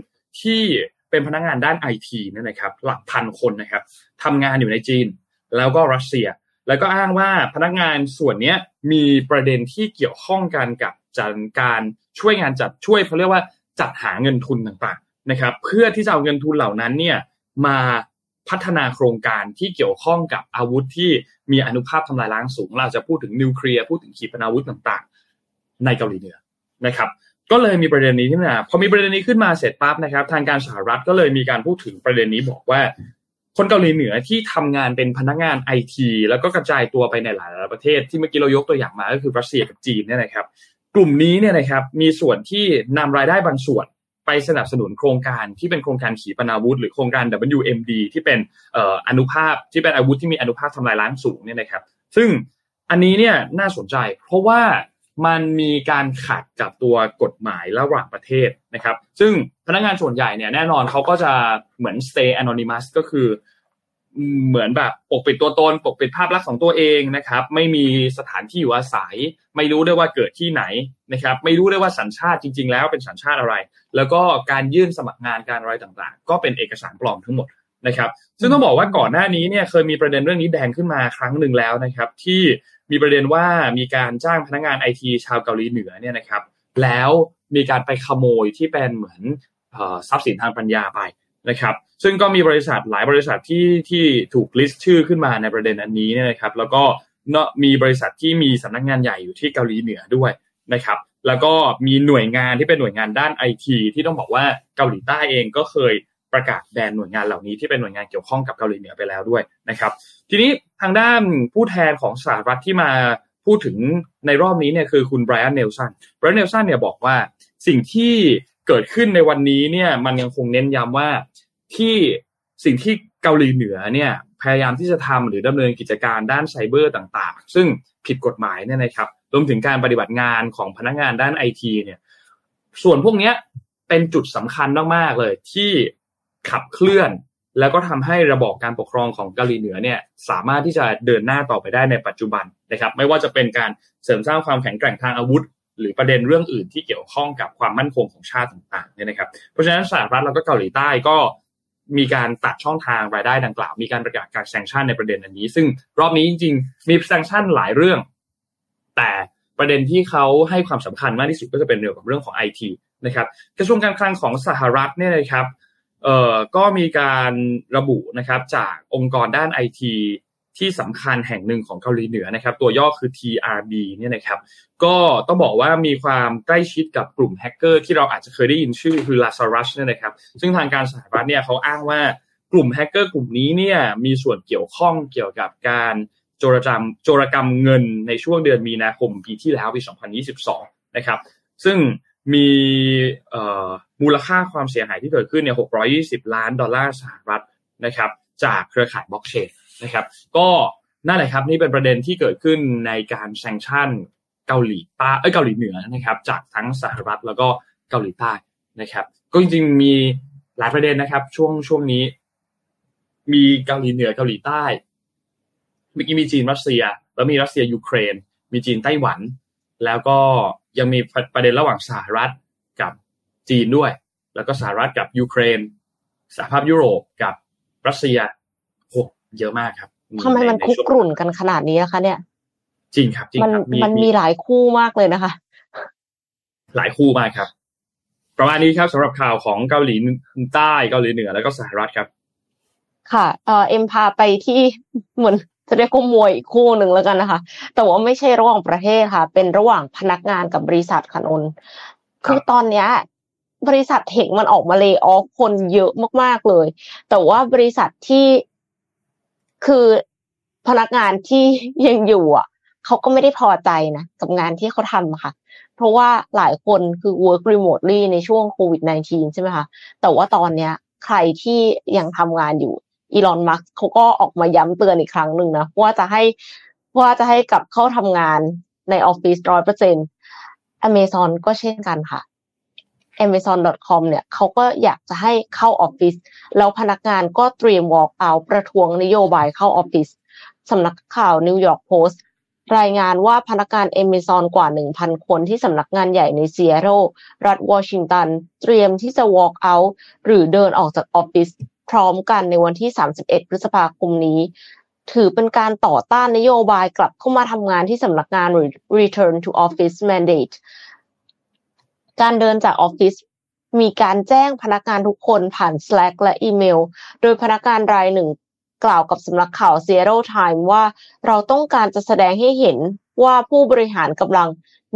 Speaker 2: ที่เป็นพนักงานด้านไอทีนี่นะครับ หลักพันคนนะครับทำงานอยู่ในจีน แล้วก็รัสเซีย แล้วก็อ้างว่าพนักงานส่วนนี้มีประเด็นที่เกี่ยวข้องกันกับจัดการช่วยงานจัดช่วยเขาเรียกว่าจัดหาเงินทุนต่างๆนะครับ เพื่อที่จะเอาเงินทุนเหล่านั้นเนี่ยมาพัฒนาโครงการที่เกี่ยวข้องกับอาวุธที่มีอนุภาพทำลายล้างสูง เราจะพูดถึงนิวเคลียร์พูดถึงขีปนาวุธต่างๆ ในเกาหลีเหนือนะครับ ก็เลยมีประเด็นนี้ขึ้นมาพอมีประเด็นนี้ขึ้นมาเสร็จปั๊บนะครับ ทางการสหรัฐก็เลยมีการพูดถึงประเด็นนี้บอกว่า คนเกาหลีเหนือที่ทำงานเป็นพนักงานไอทีแล้วก็กระจายตัวไปในหลายประเทศที่เมื่อกี้เรายกตัวอย่างมาก็คือรัสเซียกับจีนเนี่ยนะครับ กลุ่มนี้เนี่ยนะครับมีส่วนที่นำรายได้บางส่วนไปไปสนับสนุนโครงการที่เป็นโครงการขีปนาวุธ หรือโครงการ WMD ที่เป็นอนุภาพที่เป็นอาวุธที่มีอนุภาพทำลายล้างสูงเนี่ยนะครับ ซึ่งอันนี้เนี่ยน่าสนใจ เพราะว่า มันมีการขัดกับตัวกฎหมายระหว่างประเทศนะครับ ซึ่งพนักงานส่วนใหญ่เนี่ยแน่นอนเขาก็จะเหมือน stay anonymous ก็คือเหมือนแบบปกปิดตัวตนปกปิดภาพลักษณ์ของตัวเองนะครับ ไม่มีสถานที่อยู่อาศัย ไม่รู้ได้ว่าเกิดที่ไหนนะครับ ไม่รู้ได้ว่าสัญชาติจริง ๆ แล้วเป็นสัญชาติอะไร แล้วก็การยื่นสมัครงานการอะไรต่างๆ ก็เป็นเอกสารปลอมทั้งหมดนะครับ ซึ่งต้องบอกว่าก่อนหน้านี้เนี่ยเคยมีประเด็นเรื่องนี้แดงขึ้นมาครั้งหนึ่งแล้วนะครับ ที่ มีประเด็นว่ามีการจ้างพนักงานไอทีชาวเกาหลีเหนือเนี่ยนะครับ แล้วมีการไปขโมยที่เป็นเหมือนทรัพย์สินทางปัญญาไปนะครับ ซึ่งก็มีบริษัทหลายบริษัทที่ที่ถูกลิสต์ชื่อขึ้นมาในประเด็นอันนี้เนี่ยนะครับ แล้วก็มีบริษัทที่มีสำนักงานใหญ่อยู่ที่เกาหลีเหนือด้วยนะครับ แล้วก็มีหน่วยงานที่เป็นหน่วยงานด้านไอทีที่ต้องบอกว่าเกาหลีใต้เองก็เคย ประกาศแบนหน่วยงานเหล่านี้ที่เป็นหน่วยงานเกี่ยวข้องกับเกาหลีเหนือไปแล้วด้วยนะครับ ทีนี้ทางด้านผู้แทนของสหรัฐที่มาพูดถึงในรอบนี้เนี่ยคือคุณไบรอันเนลสันไบรอันเนลสันเนี่ยบอกว่าสิ่งที่เกิดขึ้นในวันนี้เนี่ยมันยังคงเน้นย้ำว่าที่สิ่งที่เกาหลีเหนือเนี่ยพยายามที่จะทำหรือดำเนินกิจการด้านไซเบอร์ต่างๆ ซึ่งผิดกฎหมายเนี่ยนะครับรวมถึงการปฏิบัติงานของพนักงานด้านไอทีเนี่ยส่วนพวกนี้เป็นจุดสำคัญมากๆเลยที่ ขับเคลื่อน แล้วก็ทำให้ระบอบการปกครองของเกาหลีเหนือเนี่ยสามารถที่จะเดินหน้าต่อไปได้ในปัจจุบันนะครับ ไม่ว่าจะเป็นการเสริมสร้างความแข็งแกร่งทางอาวุธ หรือประเด็นเรื่องอื่นที่เกี่ยวข้องกับความมั่นคงของชาติต่างๆเนี่ยนะครับ เพราะฉะนั้นสหรัฐแล้วก็เกาหลีใต้ก็มีการตัดช่องทางรายได้ดังกล่าว มีการประกาศการแซงชั่นในประเด็นอันนี้ ซึ่งรอบนี้จริงๆ มีแซงชั่นหลายเรื่อง แต่ประเด็นที่เขาให้ความสำคัญมากที่สุดก็จะเป็นเรื่องกับเรื่องของไอทีนะครับ กระทรวงการคลังของสหรัฐเนี่ยนะครับ เอ่อก็มีการระบุนะครับจากองค์กรด้านไอทีที่สำคัญแห่งหนึ่งของเกาหลีเหนือนะครับ ตัวย่อคือ TRB เนี่ยนะครับ ก็ต้องบอกว่ามีความใกล้ชิดกับกลุ่มแฮกเกอร์ที่เราอาจจะเคยได้ยินชื่อคือ Lazarus เนี่ยนะครับ ซึ่งทางการสหรัฐเนี่ยเขาอ้างว่ากลุ่มแฮกเกอร์กลุ่มนี้เนี่ยมีส่วนเกี่ยวข้องเกี่ยวกับการโจรกรรมโจรกรรมเงินในช่วงเดือนมีนาคมปีที่แล้วปี 2022 นะครับ ซึ่ง มีมูลค่าความเสียหายที่เกิดขึ้นเนี่ย 620 ล้านดอลลาร์สหรัฐนะครับ จากเครือข่ายบล็อกเชนนะครับ ก็นั่นแหละครับ นี่เป็นประเด็นที่เกิดขึ้นในการแซงชั่นเกาหลีใต้เอ้ยเกาหลีเหนือนะครับ จากทั้งสหรัฐแล้วก็เกาหลีใต้นะครับ ก็จริงๆมีหลายประเด็นนะครับ ช่วงช่วงนี้ มีเกาหลีเหนือเกาหลีใต้เมื่อกี้มีจีนรัสเซีย แล้วมีรัสเซียยูเครน มีจีนไต้หวัน แล้วก็ ยังมีประเด็นระหว่างสหรัฐกับจีนด้วย แล้วก็สหรัฐกับยูเครนสหภาพยุโรปกับรัสเซียเยอะมากครับ
Speaker 3: ทำไมมันคุกกรุ่นกันขนาดนี้นะคะเนี่ย
Speaker 2: จริงครับจริงครับ
Speaker 3: มันมีหลายคู่มากเลยนะคะ
Speaker 2: หลายคู่มากครับ ประมาณนี้ครับสำหรับข่าวของเกาหลีใต้เกาหลีเหนือแล้วก็สหรัฐครับ
Speaker 3: ค่ะ เออเอ็มพาไปที่เหมือน จะเรียกว่ามวยอีกคู่หนึ่งแล้วกันนะคะ แต่ว่าไม่ใช่ระหว่างประเทศค่ะ เป็นระหว่างพนักงานกับบริษัทค่ะนนคือตอนเนี้ยบริษัทเทคมันออกมาเลย์ออฟคนเยอะมากๆเลย แต่ว่าบริษัทที่คือพนักงานที่ยังอยู่อะเขาก็ไม่ได้พอใจนะกับงานที่เขาทำค่ะ เพราะว่าหลายคนคือ work remotely ในช่วงโควิด -19 ใช่ไหมคะแต่ว่าตอนเนี้ย ใครที่ยังทำงานอยู่ อีลอนมัสก์เขาก็ออกมาย้ำเตือนอีกครั้งหนึ่งนะว่าจะให้ว่าจะให้กลับเข้าทำงานในออฟฟิศร้อยเปอร์เซ็นต์อเมซอนก็เช่นกันค่ะ amazon.com เนี่ยเขาก็อยากจะให้เข้าออฟฟิศแล้วพนักงานก็เตรียม walk out ประท้วงนโยบายเข้าออฟฟิศสำนักข่าวนิวยอร์กโพสต์รายงานว่าพนักงาน Amazon กว่า 1,000 คนที่สำนักงานใหญ่ในซีแอตเทิลรัฐวอชิงตัน เตรียมที่จะ walk out หรือเดินออกจากออฟฟิศ พร้อมกันในวันที่ 31 พฤษภาคมนี้ ถือเป็นการต่อต้านนโยบายกลับเข้ามาทำงานที่สำนักงาน Return to Office Mandate การเดินจากออฟฟิศมีการแจ้งพนักงานทุกคนผ่าน Slack และอีเมล โดยพนักงานรายหนึ่งกล่าวกับสำนักข่าว Seattle Times ว่าเราต้องการจะแสดงให้เห็นว่าผู้บริหารกำลัง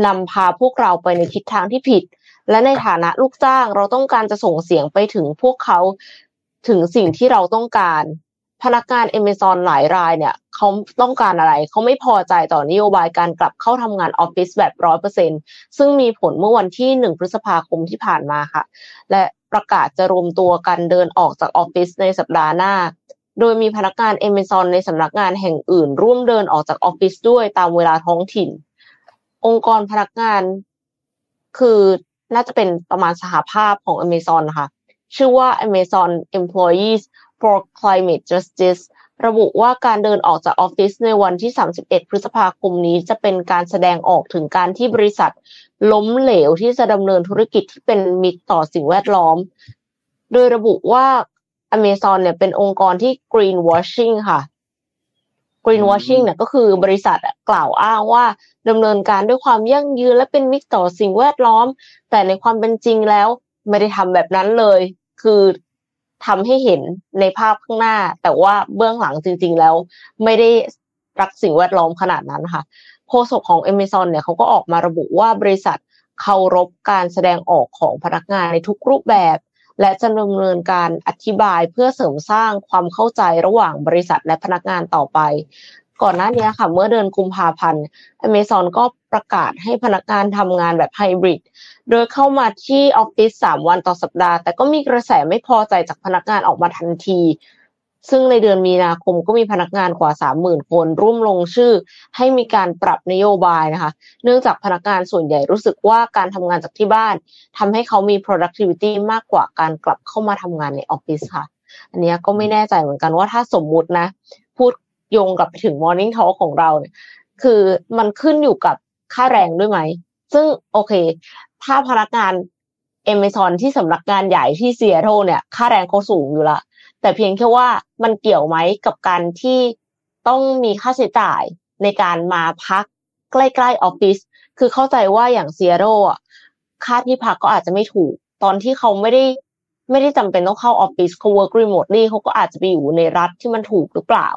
Speaker 3: นำพาพวกเราไปในทิศทางที่ผิด และในฐานะลูกจ้างเราต้องการจะส่งเสียงไปถึงพวกเขา ถึงสิ่งที่เราต้องการ พนักงาน Amazon หลายรายเนี่ยเขาต้องการอะไร เขาไม่พอใจต่อนโยบายการกลับเข้าทำงานออฟฟิศแบบร้อยเปอร์เซ็นซึ่งมีผลเมื่อวันที่หนึ่งพฤษภาคมที่ผ่านมาค่ะ และประกาศจะรวมตัวกันเดินออกจากออฟฟิศในสัปดาห์หน้า โดยมีพนักงานเอเมซอนในสำนักงานแห่งอื่น ร่วมเดินออกจากออฟฟิศด้วยตามเวลาท้องถิ่น องค์กรพนักงานคือน่าจะเป็นประมาณสหภาพของ Amazon นะคะ ชื่อว่า Amazon Employees for Climate Justice ระบุว่าการเดินออกจากออฟฟิศในวันที่ 31 พฤษภาคมนี้จะเป็นการแสดงออกถึงการที่บริษัท ล้มเหลวที่จะดำเนินธุรกิจที่เป็นมิตรต่อสิ่งแวดล้อม โดยระบุว่า Amazon เนี่ยเป็นองค์กรที่ greenwashing ค่ะ greenwashing เนี่ยก็คือบริษัทกล่าวอ้างว่าดำเนินการด้วยความยั่งยืนและเป็นมิตรต่อสิ่งแวดล้อม แต่ในความเป็นจริงแล้วไม่ได้ทำแบบนั้นเลย คือทำให้เห็นในภาพข้างหน้า แต่ว่าเบื้องหลังจริง ๆ แล้ว ไม่ได้รักสิ่งแวดล้อมขนาดนั้นค่ะโฆษกของ Amazon เนี่ยเขาก็ออกมาระบุว่าบริษัทเคารพการแสดงออกของพนักงานในทุกรูปแบบ และจะดำเนินการอธิบายเพื่อเสริมสร้างความเข้าใจระหว่างบริษัทและพนักงานต่อไป ก่อนหน้านี้ค่ะ เมื่อเดือนกุมภาพันธ์ Amazon ก็ประกาศให้พนักงานทำงานแบบไฮบริดโดยเข้ามาที่ออฟฟิศสามวันต่อสัปดาห์ แต่ก็มีกระแสไม่พอใจจากพนักงานออกมาทันที ซึ่งในเดือนมีนาคมก็มีพนักงานกว่าสามหมื่นคน ร่วมลงชื่อ ให้มีการปรับนโยบายนะคะ เนื่องจากพนักงานส่วนใหญ่รู้สึกว่าการทำงานจากที่บ้านทำให้เขามี productivity มากกว่าการกลับเข้ามาทำงานในออฟฟิศค่ะอันนี้ก็ไม่แน่ใจเหมือนกันว่าถ้าสมมุตินะ พูด โยงกลับไปถึง Morning Talk ของเราเนี่ยคือมันขึ้นอยู่กับค่าแรงด้วยไหม ซึ่งโอเค ถ้าพนักงาน Amazon ที่สำนักงานใหญ่ที่เซียโตเนี่ย ค่าแรงเขาสูงอยู่ละ แต่เพียงแค่ว่ามันเกี่ยวไหมกับการที่ต้องมีค่าใช้จ่ายในการมาพักใกล้ๆออฟฟิศ คือเข้าใจว่าอย่างเซียโตอะ ค่าที่พักก็อาจจะไม่ถูก ตอนที่เขาไม่ได้ไม่ได้จำเป็นต้องเข้าออฟฟิศเขา work remotely เขาก็อาจจะไปอยู่ในรัฐที่มันถูกหรือเปล่า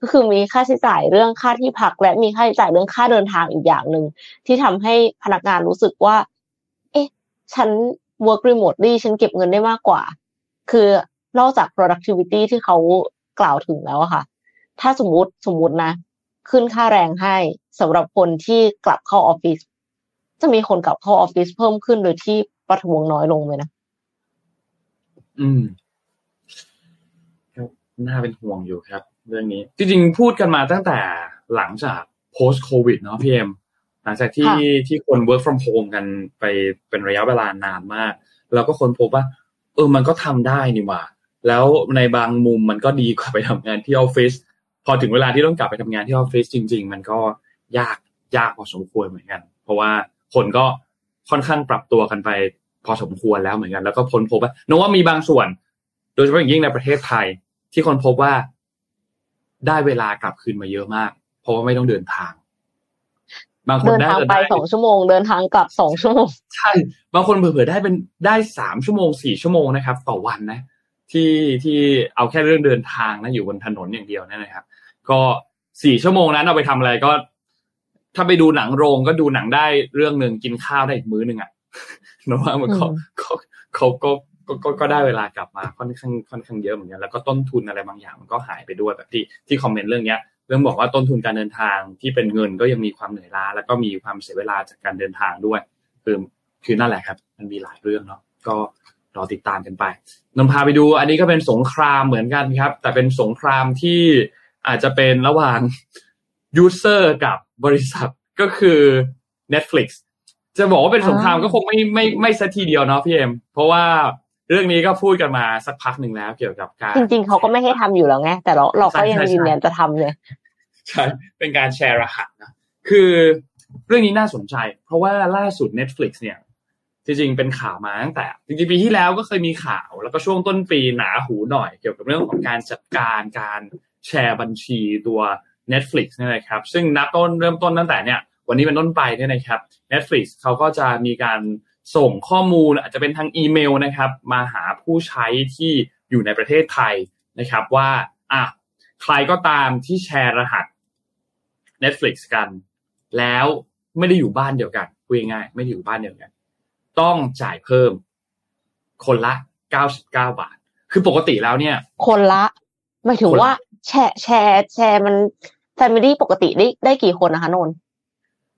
Speaker 3: ก็คือมีค่าใช้จ่ายเรื่องค่าที่พัก และมีค่าใช้จ่ายเรื่องค่าเดินทางอีกอย่างหนึ่งที่ทำให้พนักงานรู้สึกว่า เอ๊ะ ฉัน work remotely ฉันเก็บเงินได้มากกว่า คือนอกจาก productivity ที่เขากล่าวถึงแล้วค่ะ ถ้าสมมติสมมตินะ ขึ้นค่าแรงให้สำหรับคนที่กลับเข้าออฟฟิศจะมีคนกลับเข้าออฟฟิศเพิ่มขึ้นโดยที่ประท้วงน้อยลงไหมนะ
Speaker 2: อืมน่าเป็นห่วงอยู่ครับ เรื่องนี้ จริงๆ พูดกันมาตั้งแต่หลังจาก post covid เนาะพี่เอ็มหลังจากที่
Speaker 3: ค่ะ
Speaker 2: ที่คน work from home กันไปเป็นระยะเวลานานมากเราก็ค้นพบว่า เออมันก็ทำได้นี่หว่า แล้วในบางมุมมันก็ดีกว่าไปทำงานที่ออฟฟิศพอถึงเวลาที่ต้องกลับไปทำงานที่ออฟฟิศจริง ๆ มันก็ยากยากพอสมควรเหมือนกัน เพราะว่าคนก็ค่อนข้างปรับตัวกันไปพอสมควรแล้วเหมือนกัน แล้วก็ค้นพบว่าโนว่ามีบางส่วน โดยเฉพาะอย่างยิ่งในประเทศไทย ที่คนพบว่า ได้เวลากลับคืนมาเยอะมาก เพราะว่าไม่ต้องเดินทาง บางคน
Speaker 3: เดิน
Speaker 2: ได้
Speaker 3: ทางไป
Speaker 2: ได้
Speaker 3: สองชั่วโมง เดินทางกลับสองชั่วโมง
Speaker 2: ใช่บางคนเผื่อๆได้เป็นได้สามชั่วโมงสี่ชั่วโมงนะครับ ต่อวันนะ ที่ที่เอาแค่เรื่องเดินทางนะอยู่บนถนนอย่างเดียวเนยนะครับ ก็สี่ชั่วโมงนั้นเอาไปทำอะไรก็ ถ้าไปดูหนังโรงก็ดูหนังได้เรื่องหนึ่งกินข้าวได้อีกมื้อหนึ่งอะเนอะว่ามันก็
Speaker 3: อืม
Speaker 2: เขาเขาก็ ก็ก็ก็ได้เวลากลับมาค่อนข้างค่อนข้างเยอะเหมือนกันแล้วก็ต้นทุนอะไรบางอย่างมันก็หายไปด้วยแบบที่ที่คอมเมนต์เรื่องเนี้ยเรื่องบอกว่าต้นทุนการเดินทางที่เป็นเงินก็ยังมีความเหนื่อยล้า แล้วก็มีความเสียเวลาจากการเดินทางด้วย คือคือนั่นแหละครับ มันมีหลายเรื่องเนาะก็รอติดตามกันไปนำพาไปดู อันนี้ก็เป็นสงครามเหมือนกันครับ แต่เป็นสงครามที่อาจจะเป็นระหว่าง user กับบริษัทก็คือ Netflix จะบอกว่าเป็นสงครามก็คงไม่ไม่ไม่ซะทีเดียวเนาะพี่เอ็มเพราะว่า เรื่องนี้ก็พูดกันมาสักพักหนึ่งแล้วเกี่ยวกับการ
Speaker 3: จริง ๆ เขาก็ไม่ให้ทำอยู่แล้วไง แต่เราเราก็ยัง
Speaker 2: ใช่ใช่
Speaker 3: ยืนยันจะทำเลย
Speaker 2: ใช่เป็นการแชร์รหัสนะคือเรื่องนี้น่าสนใจ เพราะว่าล่าสุด Netflix เนี่ยจริงๆเป็นข่าวมาตั้งแต่จริงๆปีที่แล้วก็เคยมีข่าว แล้วก็ช่วงต้นปีหนาหูหน่อยเกี่ยวกับเรื่องของการจัดการการแชร์บัญชีตัว Netflix เนี่ยนะครับซึ่งนับต้นเริ่มต้นตั้งแต่เนี่ยวันนี้เป็นต้นไปเนี่ยนะครับ Netflix เขาก็จะมีการ ส่งข้อมูลอาจจะเป็นทางอีเมลนะครับ มาหาผู้ใช้ที่อยู่ในประเทศไทยนะครับว่าอะใครก็ตามที่แชร์รหัส Netflix กัน แล้วไม่ได้อยู่บ้านเดียวกันพูดง่ายๆไม่ได้อยู่บ้านเดียวกัน ต้องจ่ายเพิ่ม คนละ99บาท คือปกติแล้วเนี่ย
Speaker 3: คนละหมายถึง
Speaker 2: คนละ
Speaker 3: ว่า แชร์แชร์แชร์มัน Family ปกติได้ได้กี่คนนะคะนนท์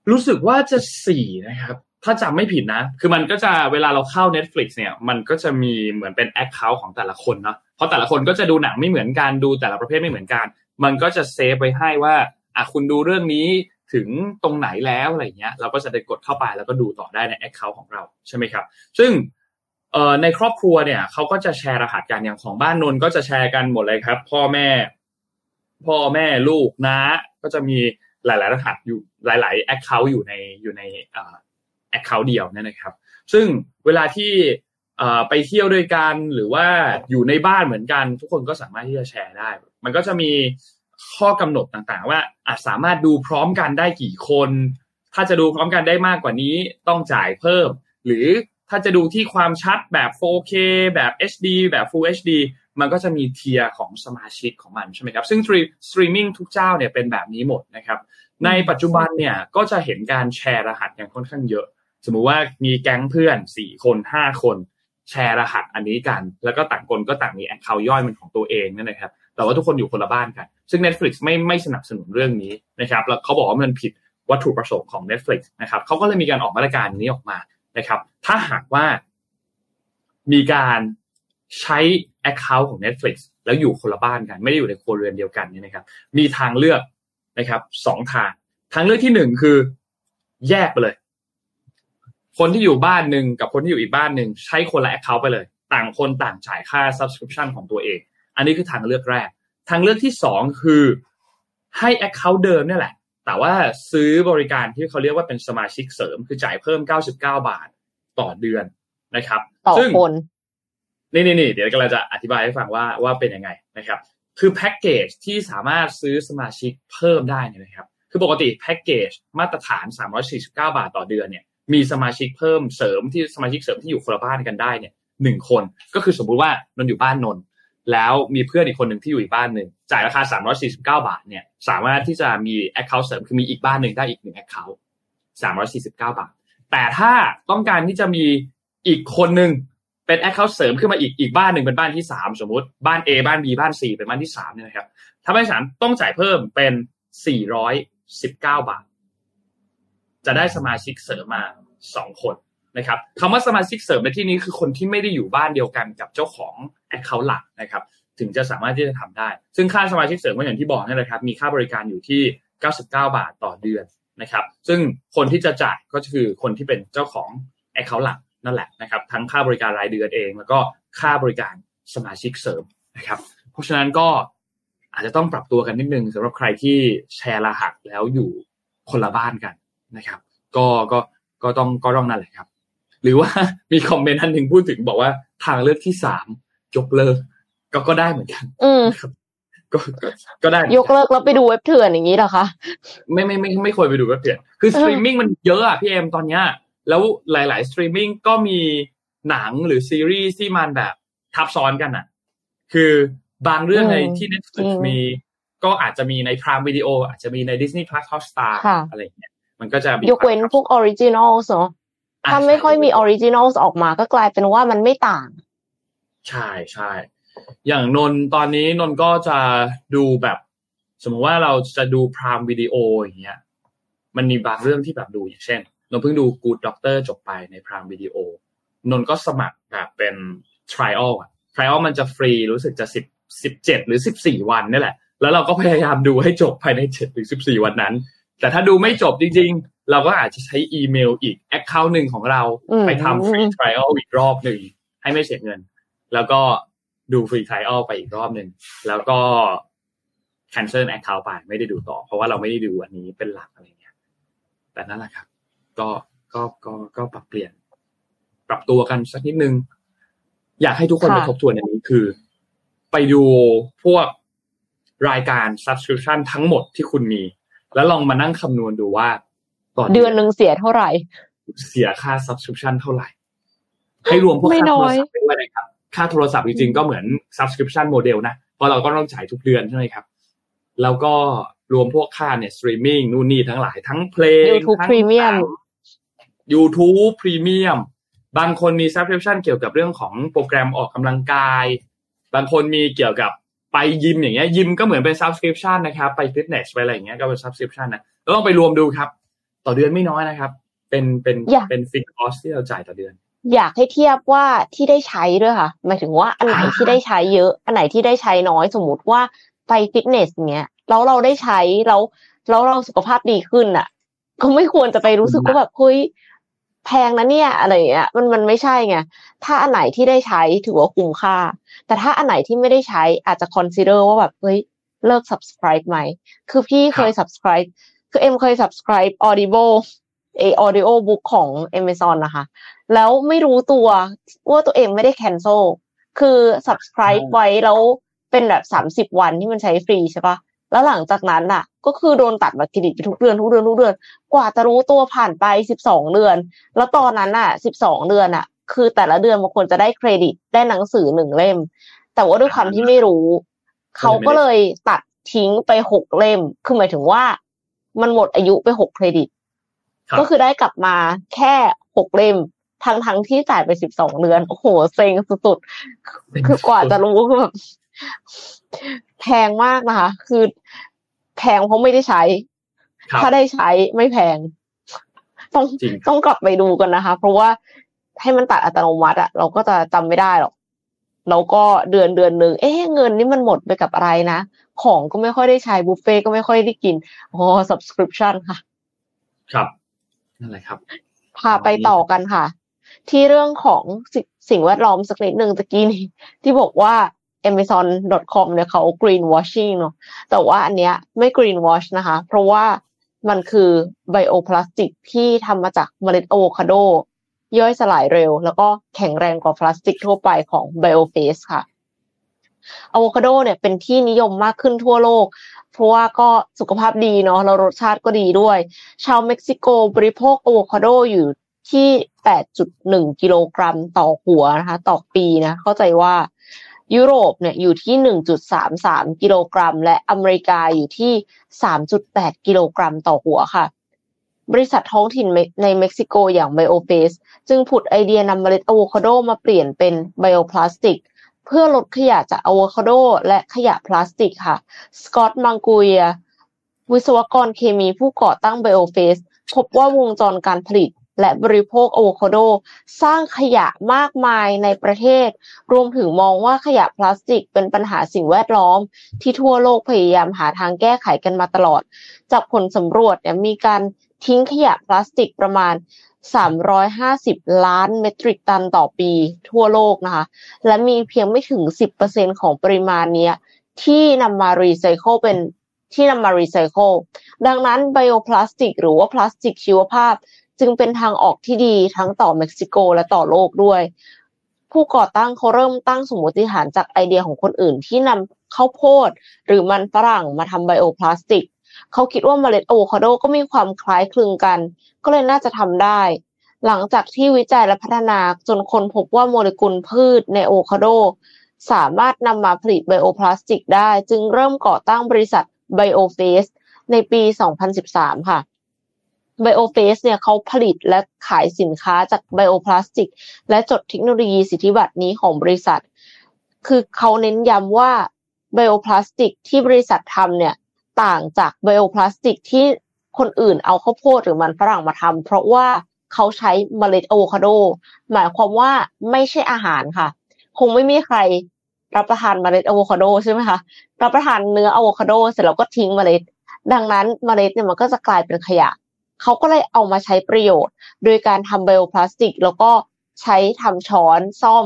Speaker 2: รู้สึกว่าจะสี่นะครับ ถ้าจำไม่ผิดนะ คือมันก็จะเวลาเราเข้า Netflix เนี่ย มันก็จะมีเหมือนเป็น account ของแต่ละคนเนาะ เพราะแต่ละคนก็จะดูหนังไม่เหมือนกัน ดูแต่ละประเภทไม่เหมือนกัน มันก็จะ save ไว้ให้ว่า อะคุณดูเรื่องนี้ถึงตรงไหนแล้วอะไรเงี้ย เราก็จะได้กดเข้าไปแล้วก็ดูต่อได้ใน account ของเราใช่ไหมครับ ซึ่งเอ่อในครอบครัวเนี่ยเขาก็จะแชร์รหัสกันอย่างของบ้านนนท์ก็จะแชร์กันหมดเลยครับ พ่อแม่ พ่อแม่ลูกน้าก็จะมีหลาย ๆ รหัสอยู่หลายๆแอคเคาท์อยู่ในอยู่ใน แอคเคาท์เดียวเนี่ยนะครับ ซึ่งเวลาที่ไปเที่ยวด้วยกันหรือว่าอยู่ในบ้านเหมือนกัน ทุกคนก็สามารถที่จะแชร์ได้ มันก็จะมีข้อกำหนดต่างๆ ว่าอาจสามารถดูพร้อมกันได้กี่คน ถ้าจะดูพร้อมกันได้มากกว่านี้ต้องจ่ายเพิ่ม หรือถ้าจะดูที่ความชัดแบบ 4K แบบ HD แบบ Full HD มันก็จะมี tier ของสมาชิกของมันใช่ไหมครับ ซึ่งสตรีมมิ่งทุกเจ้าเนี่ยเป็นแบบนี้หมดนะครับ ในปัจจุบันเนี่ยก็จะเห็นการแชร์รหัสกันค่อนข้างเยอะ สมมุติว่ามีแก๊งเพื่อนสี่คนห้าคนแชร์รหัสอันนี้กัน แล้วก็ต่างคนก็ต่างมี account ย่อยเป็นของตัวเองนั่นนะครับ แต่ว่าทุกคนอยู่คนละบ้านกัน ซึ่ง Netflix ไม่ไม่สนับสนุนเรื่องนี้นะครับแล้วเขาบอกว่ามันผิดวัตถุประสงค์ของ Netflix นะครับเขาก็เลยมีการออกมาตรการนี้ออกมานะครับ ถ้าหากว่ามีการใช้ Account ของ Netflix แล้วอยู่คนละบ้านกัน ไม่ได้อยู่ในครัวเรือนเดียวกันนี่นะครับ มีทางเลือกนะครับสองทาง ทางเลือกที่หนึ่งคือ แยกไปเลย คนที่อยู่บ้านหนึ่งกับคนที่อยู่อีกบ้านหนึ่งใช้คนละ Account ไปเลย ต่างคนต่างจ่ายค่า subscription ของตัวเอง อันนี้คือทางเลือกแรก ทางเลือกที่สองคือให้ Account เดิมเนี่ยแหละ แต่ว่าซื้อบริการที่เขาเรียกว่าเป็นสมาชิกเสริม คือจ่ายเพิ่ม 99 บาทต่อเดือนนะครับ
Speaker 3: ต่อ
Speaker 2: ซึ่ง
Speaker 3: คน
Speaker 2: นี่นี่นี่เดี๋ยวกำลังจะอธิบายให้ฟังว่าว่าเป็นยังไงนะครับ คือแพ็กเกจที่สามารถซื้อสมาชิกเพิ่มได้เนี่ยนะครับ คือปกติแพ็กเกจมาตรฐาน 349 บาทต่อเดือนเนี่ย มีสมาชิกเพิ่มเสริมที่สมาชิกเสริมที่อยู่คนละบ้านกันได้เนี่ยหนึ่งคน ก็คือสมมุติว่านนอยู่บ้านนนแล้วมีเพื่อนอีกคนหนึ่งที่อยู่อีกบ้านหนึ่งจ่ายราคา 349 บาทเนี่ยสามารถที่จะมี Account เสริมคือมีอีกบ้านหนึ่งได้อีกหนึ่ง Account 349 บาท แต่ถ้าต้องการที่จะมีอีกคนหนึ่งเป็น Account เสริมขึ้นมาอีกอีกบ้านหนึ่งเป็นบ้านที่สามสมมติบ้าน A บ้าน B บ้าน C เป็นบ้านที่สามเนี่ยนะครับถ้าบ้านสามต้องจ่ายเพิ่มเป็น 419 บาท จะได้สมาชิกเสริมมาสองคนนะครับคำว่าสมาชิกเสริมในที่นี้คือคนที่ไม่ได้อยู่บ้านเดียวกันกับเจ้าของ Account หลักนะครับถึงจะสามารถที่จะทำได้ ซึ่งค่าสมาชิกเสริมก็อย่างที่บอกนี่แหละครับ มีค่าบริการอยู่ที่ 99 บาทต่อเดือนนะครับ ซึ่งคนที่จะจ่ายก็คือคนที่เป็นเจ้าของ Account หลักนั่นแหละนะครับ ทั้งค่าบริการรายเดือนเอง แล้วก็ค่าบริการสมาชิกเสริมนะครับ เพราะฉะนั้นก็อาจจะต้องปรับตัวกันนิดนึงสำหรับใครที่แชร์รหัสแล้วอยู่คนละบ้านกัน นะครับ ก็ก็ก็ต้องก็ต้องนั่นแหละครับ หรือว่ามีคอมเมนต์ท่านหนึ่งพูดถึงบอกว่าทางเลือกที่สามยกเลิก ก็ก็ได้เหมือนกัน
Speaker 3: อืม
Speaker 2: ก็ก็ก็ได้เหมือนกัน
Speaker 3: ยกเลิกแล้วไปดูเว็บเถื่อนอย่างนี้เหรอคะ
Speaker 2: ไม่ไม่ไม่ไม่ควรไปดูก็เปลี่ยนคือส
Speaker 3: เออส
Speaker 2: ตรีมมิ่งมันเยอะอะพี่เอ็มตอนเนี้ยแล้วหลาย ๆ สตรีมมิ่งก็มีหนังหรือซีรีส์ที่มันแบบทับซ้อนกันอะคือบางเรื่องในที่ Netflix มี ก็อาจจะมีใน Prime Video อาจจะมีใน Disney Plus Hotstar
Speaker 3: ค่ะ
Speaker 2: อะไรอย่างเงี้ย มันก็จะมี
Speaker 3: ยกเว้นพวก original เนาะ
Speaker 2: อะ
Speaker 3: ถ้าไม่ค่อยมี original ออกมาก็กลายเป็นว่ามันไม่ต่าง
Speaker 2: ใช่ใช่อย่างนนท์ตอนนี้นนท์ก็จะดูแบบ สมมติว่าเราจะดู Prime Video อย่างเงี้ย มันมีบางเรื่องที่แบบดูอย่างเช่นนนท์เพิ่งดู Good Doctor จบไปใน Prime Video นนท์ก็สมัครแบบเป็น trial อะ trial มันจะฟรีรู้สึกจะสิบสิบเจ็ดหรือสิบสี่วันนี่แหละ แล้วเราก็พยายามดูให้จบภายในเจ็ดหรือสิบสี่วันนั้น แต่ถ้าดูไม่จบจริง ๆ เราก็อาจจะใช้อีเมลอีก account หนึ่งของเรา
Speaker 3: อืม
Speaker 2: ไปทำ free trial อีกรอบหนึ่งให้ไม่เสียเงิน แล้วก็ดู free trial ไปอีกรอบหนึ่งแล้วก็ cancel account ไปไม่ได้ดูต่อ เพราะว่าเราไม่ได้ดูอันนี้เป็นหลักอะไรเงี้ย แต่นั่นแหละครับ ก็ก็ก็ก็ปรับเปลี่ยน ปรับตัวกันสักนิดนึง อยากให้ทุกคน
Speaker 3: ค่ะ
Speaker 2: ไปทบทวนอันนี้คือ ไปดูพวกรายการ subscription ทั้งหมดที่คุณมี แล้วลองมานั่งคำนวณดูว่าต่อ
Speaker 3: เดือนหนึ่งเสียเท่าไหร่
Speaker 2: เสียค่า subscription เท่าไหร่ ให้รวมพวก
Speaker 3: ไม่
Speaker 2: ค่า
Speaker 3: น้
Speaker 2: โท
Speaker 3: อ
Speaker 2: ร
Speaker 3: ย
Speaker 2: ศัพท์ไปด้วยนะครับ ค่าโทรศัพท์จริงๆก็เหมือน subscription model นะเพราะเราก็ต้องจ่ายทุกเดือนใช่ไหมครับ แล้วก็รวมพวกค่าเนี่ย streaming นู่นนี่ทั้งหลายทั้งเพลง
Speaker 3: YouTube
Speaker 2: ทั้ง
Speaker 3: Premium
Speaker 2: หนัง YouTube Premium บางคนมี subscription เกี่ยวกับเรื่องของโปรแกรมออกกำลังกาย บางคนมีเกี่ยวกับ ไปยิมอย่างเงี้ยยิมก็เหมือนเป็น subscription นะครับ ไปฟิตเนสไปอะไรอย่างเงี้ยก็เป็น subscription นะแล้วลองไปรวมดูครับ ต่อเดือนไม่น้อยนะครับ เป็นเป็น
Speaker 3: อยาก
Speaker 2: เป็นฟิกคอสที่เราจ่ายต่อเดือน
Speaker 3: อยากให้เทียบว่าที่ได้ใช้ด้วยค่ะหมายถึงว่าอันไหน
Speaker 2: อ่า
Speaker 3: ที่ได้ใช้เยอะ อันไหนที่ได้ใช้น้อยสมมติว่าไปฟิตเนสเงี้ยแล้วเราได้ใช้แล้วแล้วเราสุขภาพดีขึ้นอะ ก็ไม่ควรจะไปรู้สึกว่าแบบเฮ้ย แพงนะเนี่ยอะไรอย่างเงี้ยมันมันไม่ใช่ไงถ้าอันไหนที่ได้ใช้ถือว่าคุ้มค่า แต่ถ้าอันไหนที่ไม่ได้ใช้อาจจะ consider ว่าแบบเฮ้ยเลิก subscribe ไหมคือพี่เคย subscribe คือเอ็มเคย subscribe Audible เอ audio book ของ Amazon นะคะ แล้วไม่รู้ตัวว่าตัวเองไม่ได้ cancel คือ subscribe
Speaker 2: อ่า
Speaker 3: ไว้แล้วเป็นแบบสามสิบวันที่มันใช้ฟรีใช่ปะ แล้วหลังจากนั้นน่ะ ก็คือโดนตัดบัตรเครดิตไปทุกเดือนทุกเดือนทุกเดือน กว่าจะรู้ตัวผ่านไปสิบสองเดือน แล้วตอนนั้นน่ะสิบสองเดือนน่ะ คือแต่ละเดือนมันควรจะได้เครดิตได้หนังสือหนึ่งเล่ม แต่ว่าด้วยความที่ไม่รู้ เขาก็เลยตัดทิ้งไปหกเล่ม คือหมายถึงว่า มันหมดอายุไปหกเครดิต
Speaker 2: ครับ
Speaker 3: ก็คือได้กลับมาแค่หกเล่มทั้งทั้งที่จ่ายไปสิบสองเดือน โอ้โห เซ็งสุดๆ คือกว่าจะรู้คือแบบ แพงมากนะคะ คือแพงเพราะไม่ได้ใช้
Speaker 2: ครับ
Speaker 3: ถ้าได้ใช้ไม่แพง ต้อง
Speaker 2: จริง
Speaker 3: ต้องกลับไปดูกันนะคะ เพราะว่าให้มันตัดอัตโนมัติอะเราก็จะจำไม่ได้หรอกแล้วก็เดือนเดือนหนึ่งเอ๊ะเงินนี่มันหมดไปกับอะไรนะ ของก็ไม่ค่อยได้ใช้บุฟเฟ่ต์ก็ไม่ค่อยได้กินอ๋อ subscription ค่ะ
Speaker 2: ครับนั่นแหละครับ
Speaker 3: พาไปต่อกันค่ะ ที่เรื่องของสิสิ่งแวดล้อมสักนิดหนึ่งตะกี้นี้ที่บอกว่า amazon.com เนี่ยเขา greenwashing เนอะแต่ว่าอันเนี้ยไม่ greenwash นะคะ เพราะว่ามันคือไบโอพลาสติกที่ทำมาจากเมล็ดอะโวคาโด ย่อยสลายเร็ว แล้วก็แข็งแรงกว่าพลาสติกทั่วไปของ BioFace ค่ะอะโวคาโดเนี่ยเป็นที่นิยมมากขึ้นทั่วโลก เพราะว่าก็สุขภาพดีเนาะแล้วรสชาติก็ดีด้วย ชาวเม็กซิโกบริโภคอะโวคาโดอยู่ที่ 8.1 กิโลกรัมต่อหัวนะคะ ต่อปีนะ เข้าใจว่า ยุโรปเนี่ยอยู่ที่ 1.33 กิโลกรัม และอเมริกาอยู่ที่ 3.8 กิโลกรัมต่อหัวค่ะ บริษัทท้องถิ่นในเม็กซิโกอย่าง Biofase จึงผุดไอเดียนำเมล็ดอะโวคาโดมาเปลี่ยนเป็นไบโอพลาสติก เพื่อลดขยะจากอะโวคาโดและขยะพลาสติกค่ะ สกอตต์มังกุยวิศวกรเคมีผู้ก่อตั้ง BioFace พบว่าวงจรการผลิต และบริโภคอะโวคาโด สร้างขยะมากมายในประเทศ รวมถึงมองว่าขยะพลาสติกเป็นปัญหาสิ่งแวดล้อม ที่ทั่วโลกพยายามหาทางแก้ไขกันมาตลอด จากผลสำรวจเนี่ยมีการทิ้งขยะพลาสติกประมาณ 350 ล้านเมตริกตันต่อปีทั่วโลกนะคะ และมีเพียงไม่ถึง 10%ของปริมาณเนี้ยที่นำมารีไซเคิลเป็นที่นำมารีไซเคิล ดังนั้นไบโอพลาสติกหรือว่าพลาสติกชีวภาพ จึงเป็นทางออกที่ดีทั้งต่อเม็กซิโกและต่อโลกด้วย ผู้ก่อตั้งเขาเริ่มตั้งสมมติฐานจากไอเดียของคนอื่นที่นำข้าวโพด หรือมันฝรั่งมาทำไบโอพลาสติก เขาคิดว่าเมล็ดอะโวคาโดก็มีความคล้ายคลึงกัน ก็เลยน่าจะทำได้ หลังจากที่วิจัยและพัฒนาจนคนพบว่าโมเลกุลพืชในอะโวคาโดสามารถนำมาผลิตไบโอพลาสติกได้ จึงเริ่มก่อตั้งบริษัท BioFace ในปี 2013 ค่ะ BioFace เนี่ยเขาผลิตและขายสินค้าจากไบโอพลาสติก และจดเทคโนโลยีสิทธิบัตรนี้ของบริษัท คือเขาเน้นย้ำว่าไบโอพลาสติกที่บริษัททำเนี่ยต่างจากไบโอพลาสติกที่คนอื่นเอาข้าวโพดหรือมันฝรั่งมาทำเพราะว่าเขาใช้เมล็ดอะโวคาโด หมายความว่าไม่ใช่อาหารค่ะ คงไม่มีใครรับประทานเมล็ดอะโวคาโดใช่ไหมคะรับประทานเนื้ออะโวคาโดเสร็จแล้วก็ทิ้งเมล็ด ดังนั้นเมล็ดเนี่ยมันก็จะกลายเป็นขยะ เขาก็เลยเอามาใช้ประโยชน์ โดยการทำไบโอพลาสติก แล้วก็ใช้ทำช้อนส้อม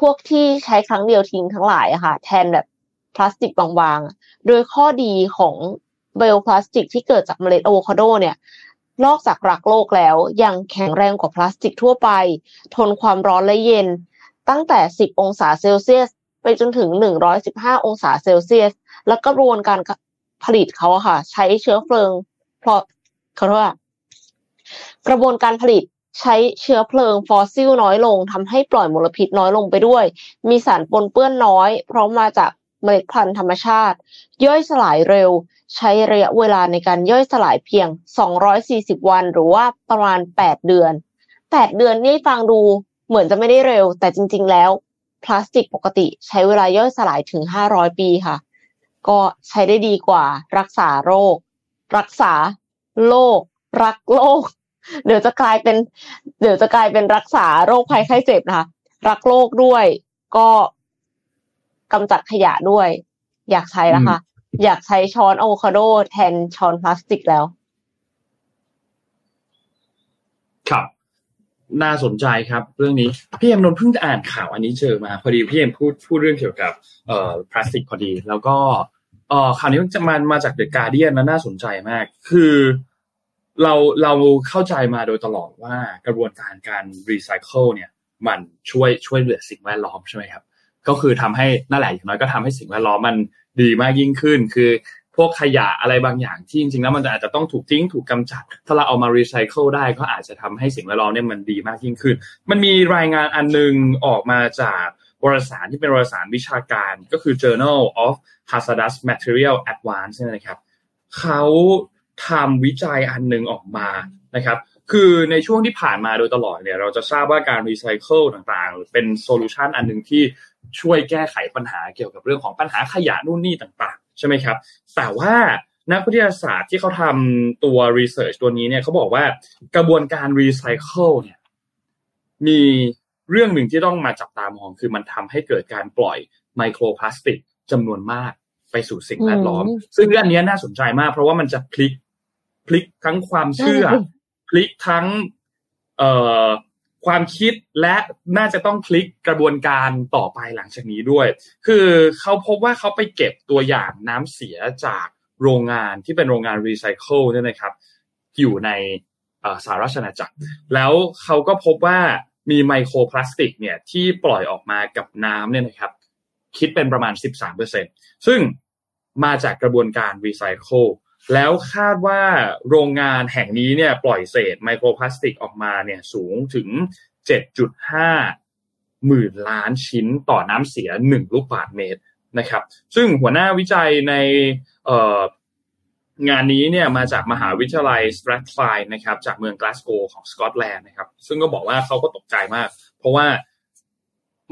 Speaker 3: พวกที่ใช้ครั้งเดียวทิ้งทั้งหลายค่ะ แทนแบบพลาสติกบางๆ โดยข้อดีของไบโอพลาสติกที่เกิดจากเมล็ดอะโวคาโดเนี่ยนอกจากรักโลกแล้วยังแข็งแรงกว่าพลาสติกทั่วไป ทนความร้อนและเย็น ตั้งแต่ 10 องศาเซลเซียส ไปจนถึง 115 องศาเซลเซียส แล้วกระบวนการผลิตเขาค่ะ ใช้เชื้อเพลิง เขาเรียกว่ากระบวนการผลิตใช้เชื้อเพลิงฟอสซิลน้อยลงทำให้ปล่อยมลพิษน้อยลงไปด้วย มีสารปนเปื้อนน้อย เพราะมาจากเมล็ดพันธุ์ธรรมชาติ ย่อยสลายเร็ว ใช้ระยะเวลาในการย่อยสลายเพียง 240 วัน หรือว่าประมาณ 8 เดือน 8 เดือนนี่ฟังดูเหมือนจะไม่ได้เร็ว แต่จริง ๆ แล้วพลาสติกปกติใช้เวลาย่อยสลายถึง 500 ปีค่ะ ก็ใช้ได้ดีกว่ารักษาโรค รักษา โรครักโลก เดี๋ยวจะกลายเป็น เดี๋ยวจะกลายเป็นรักษาโรคภัยไข้เจ็บนะคะ รักโลกด้วย ก็กำจัดขยะด้วย อยากใช้แล้วค่ะอยากใช้ช้อนอะโวคาโดแทนช้อนพลาสติกแล้ว
Speaker 2: ครับน่าสนใจครับเรื่องนี้พี่เอ็มนนท์เพิ่งจะอ่านข่าวอันนี้เจอมา พอดีพี่เอ็มพูดพูดเรื่องเกี่ยวกับเอ่อพลาสติกพอดี แล้วก็ เอ่อข่าวนี้มันจะมามาจากเดอะการเดียนนะน่าสนใจมาก คือเราเราเข้าใจมาโดยตลอดว่ากระบวนการการรีไซเคิลเนี่ย มันช่วยช่วยเหลือสิ่งแวดล้อมใช่ไหมครับ ก็คือทำให้นั่นแหละอย่างน้อยก็ทำให้สิ่งแวดล้อมมันดีมากยิ่งขึ้น คือพวกขยะอะไรบางอย่างที่จริงๆแล้วมันอาจจะต้องถูกทิ้งถูกกำจัด ถ้าเราเอามารีไซเคิลได้ก็อาจจะทำให้สิ่งแวดล้อมเนี่ยมันดีมากยิ่งขึ้น มันมีรายงานอันนึงออกมาจาก วารสารที่เป็นวารสารวิชาการก็คือ Journal of Hazardous Material Advance นี่ยนะครับเขาทำวิจัยอันหนึ่งออกมานะครับ คือในช่วงที่ผ่านมาโดยตลอดเนี่ย เราจะทราบว่าการรีไซเคิลต่างๆ เป็น solution อันหนึ่งที่ช่วยแก้ไขปัญหาเกี่ยวกับเรื่องของปัญหาขยะนู่นนี่ต่างๆ ใช่ไหมครับ แต่ว่านักวิทยาศาสตร์ที่เขาทำตัว research ตัวนี้เนี่ยเขาบอกว่ากระบวนการรีไซเคิลเนี่ยมี เรื่องหนึ่งที่ต้องมาจับตามองคือมันทำให้เกิดการปล่อยไมโครพลาสติกจำนวนมากไปสู่สิ่งแวดล้อม ซึ่งเรื่องนี้น่าสนใจมาก เพราะว่ามันจะพลิกพลิกทั้งความเชื่อ พลิกทั้งเอ่อความคิดและน่าจะต้องพลิกกระบวนการต่อไปหลังจากนี้ด้วย คือเขาพบว่าเขาไปเก็บตัวอย่างน้ำเสียจากโรงงานที่เป็นโรงงานรีไซเคิลเนี่ยนะครับ อยู่ในสหรัฐอาณาจักร แล้วเขาก็พบว่า มีไมโครพลาสติกเนี่ยที่ปล่อยออกมากับน้ำเนี่ยนะครับ คิดเป็นประมาณ 13%ซึ่งมาจากกระบวนการรีไซเคิลแล้วคาดว่าโรงงานแห่งนี้เนี่ยปล่อยเศษไมโครพลาสติกออกมาเนี่ยสูงถึง 7.5 หมื่นล้านชิ้นต่อน้ำเสีย 1 ลูกบาศก์เมตรนะครับ ซึ่งหัวหน้าวิจัยใน งานนี้เนี่ยมาจากมหาวิทยาลัยสแตรธไคลด์นะครับจากเมืองกลาสโกของสกอตแลนด์นะครับ ซึ่งก็บอกว่าเขาก็ตกใจมาก เพราะว่า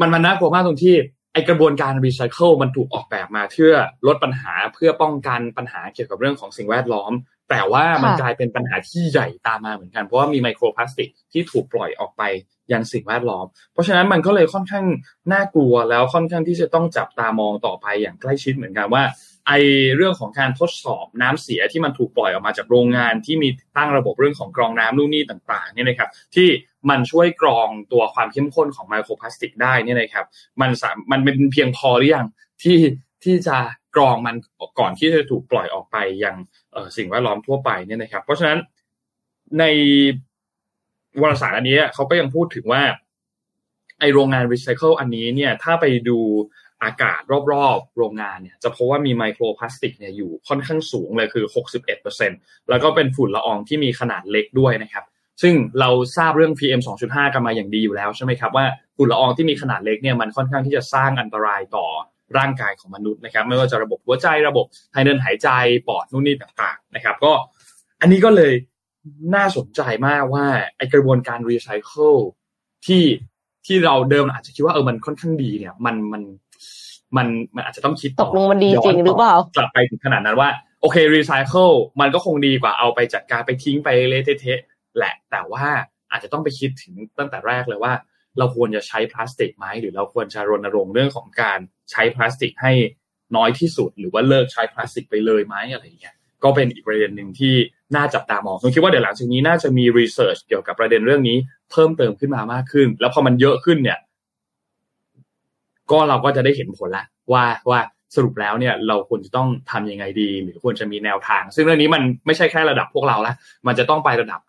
Speaker 2: มันมันน่ากลัวมากตรงที่ไอกระบวนการรีไซเคิลมันถูกออกแบบมาเพื่อลดปัญหาเพื่อป้องกันปัญหาเกี่ยวกับเรื่องของสิ่งแวดล้อม แต่ว่ามันกลายเป็นปัญหาที่ใหญ่ตามมาเหมือนกัน เพราะว่ามีไมโครพลาสติกที่ถูกปล่อยออกไปยังสิ่งแวดล้อม เพราะฉะนั้นมันก็เลยค่อนข้างน่ากลัวแล้วค่อนข้างที่จะต้องจับตามองต่อไปอย่างใกล้ชิดเหมือนกันว่า ไอเรื่องของการทดสอบน้ำเสียที่มันถูกปล่อยออกมาจากโรงงานที่มีตั้งระบบเรื่องของกรองน้ำนู่นนี่ต่าง ๆ เนี่ยนะครับที่มันช่วยกรองตัวความเข้มข้นของไมโครพลาสติกได้เนี่ยนะครับ มันสามมันเป็นเพียงพอหรือยังที่ที่จะกรองมันก่อนที่จะถูกปล่อยออกไปยังสิ่งแวดล้อมทั่วไปเนี่ยนะครับ เพราะฉะนั้นในวารสารอันนี้เขาก็ยังพูดถึงว่าไอโรงงานรีไซเคิลอันนี้เนี่ยถ้าไปดู อากาศรอบๆ โรงงานเนี่ยจะพบว่ามีไมโครพลาสติกเนี่ยอยู่ค่อนข้างสูงเลยคือ 61%แล้วก็เป็นฝุ่นละอองที่มีขนาดเล็กด้วยนะครับ ซึ่งเราทราบเรื่อง PM 2.5 กันมาอย่างดีอยู่แล้วใช่ไหมครับว่าฝุ่นละอองที่มีขนาดเล็กเนี่ยมันค่อนข้างที่จะสร้างอันตรายต่อร่างกายของมนุษย์นะครับ ไม่ว่าจะระบบหัวใจระบบทางเดินหายใจปอดนู่นนี่ต่างๆนะครับ ก็อันนี้ก็เลยน่าสนใจมากว่าไอกระบวนการรีไซเคิลที่ที่เราเดิมอาจจะคิดว่าเออมันค่อนข้างดีเนี่ย มันมัน มันมันอาจจะต้องคิด
Speaker 3: ตกลงมันดีจริงหรือเปล่าก
Speaker 2: ลับไปถึงขนาดนั้นว่า โอเครีไซเคิลมันก็คงดีกว่าเอาไปจัดการไปทิ้งไปเละเทะแหละ แต่ว่าอาจจะต้องไปคิดถึงตั้งแต่แรกเลยว่า เราควรจะใช้พลาสติกไหมหรือเราควรจะรณรงค์เรื่องของการใช้พลาสติกให้น้อยที่สุด หรือว่าเลิกใช้พลาสติกไปเลยไหมอะไรอย่างเงี้ยก็เป็นอีกประเด็นหนึ่งที่น่าจับตามองผมคิดว่าเดี๋ยวหลังจากนี้น่าจะมีรีเสิร์ชเกี่ยวกับประเด็นเรื่องนี้เพิ่มเติมขึ้นมามากขึ้น แล้วพอมันเยอะขึ้นเนี่ย ก็เราก็จะได้เห็นผลละว่าว่าสรุปแล้วเนี่ยเราควรจะต้องทํำยังไงดีหรือควรจะมีแนวทาง ซึ่งเรื่องนี้มันไม่ใช่แค่ระดับพวกเราละมันจะต้องไประดับ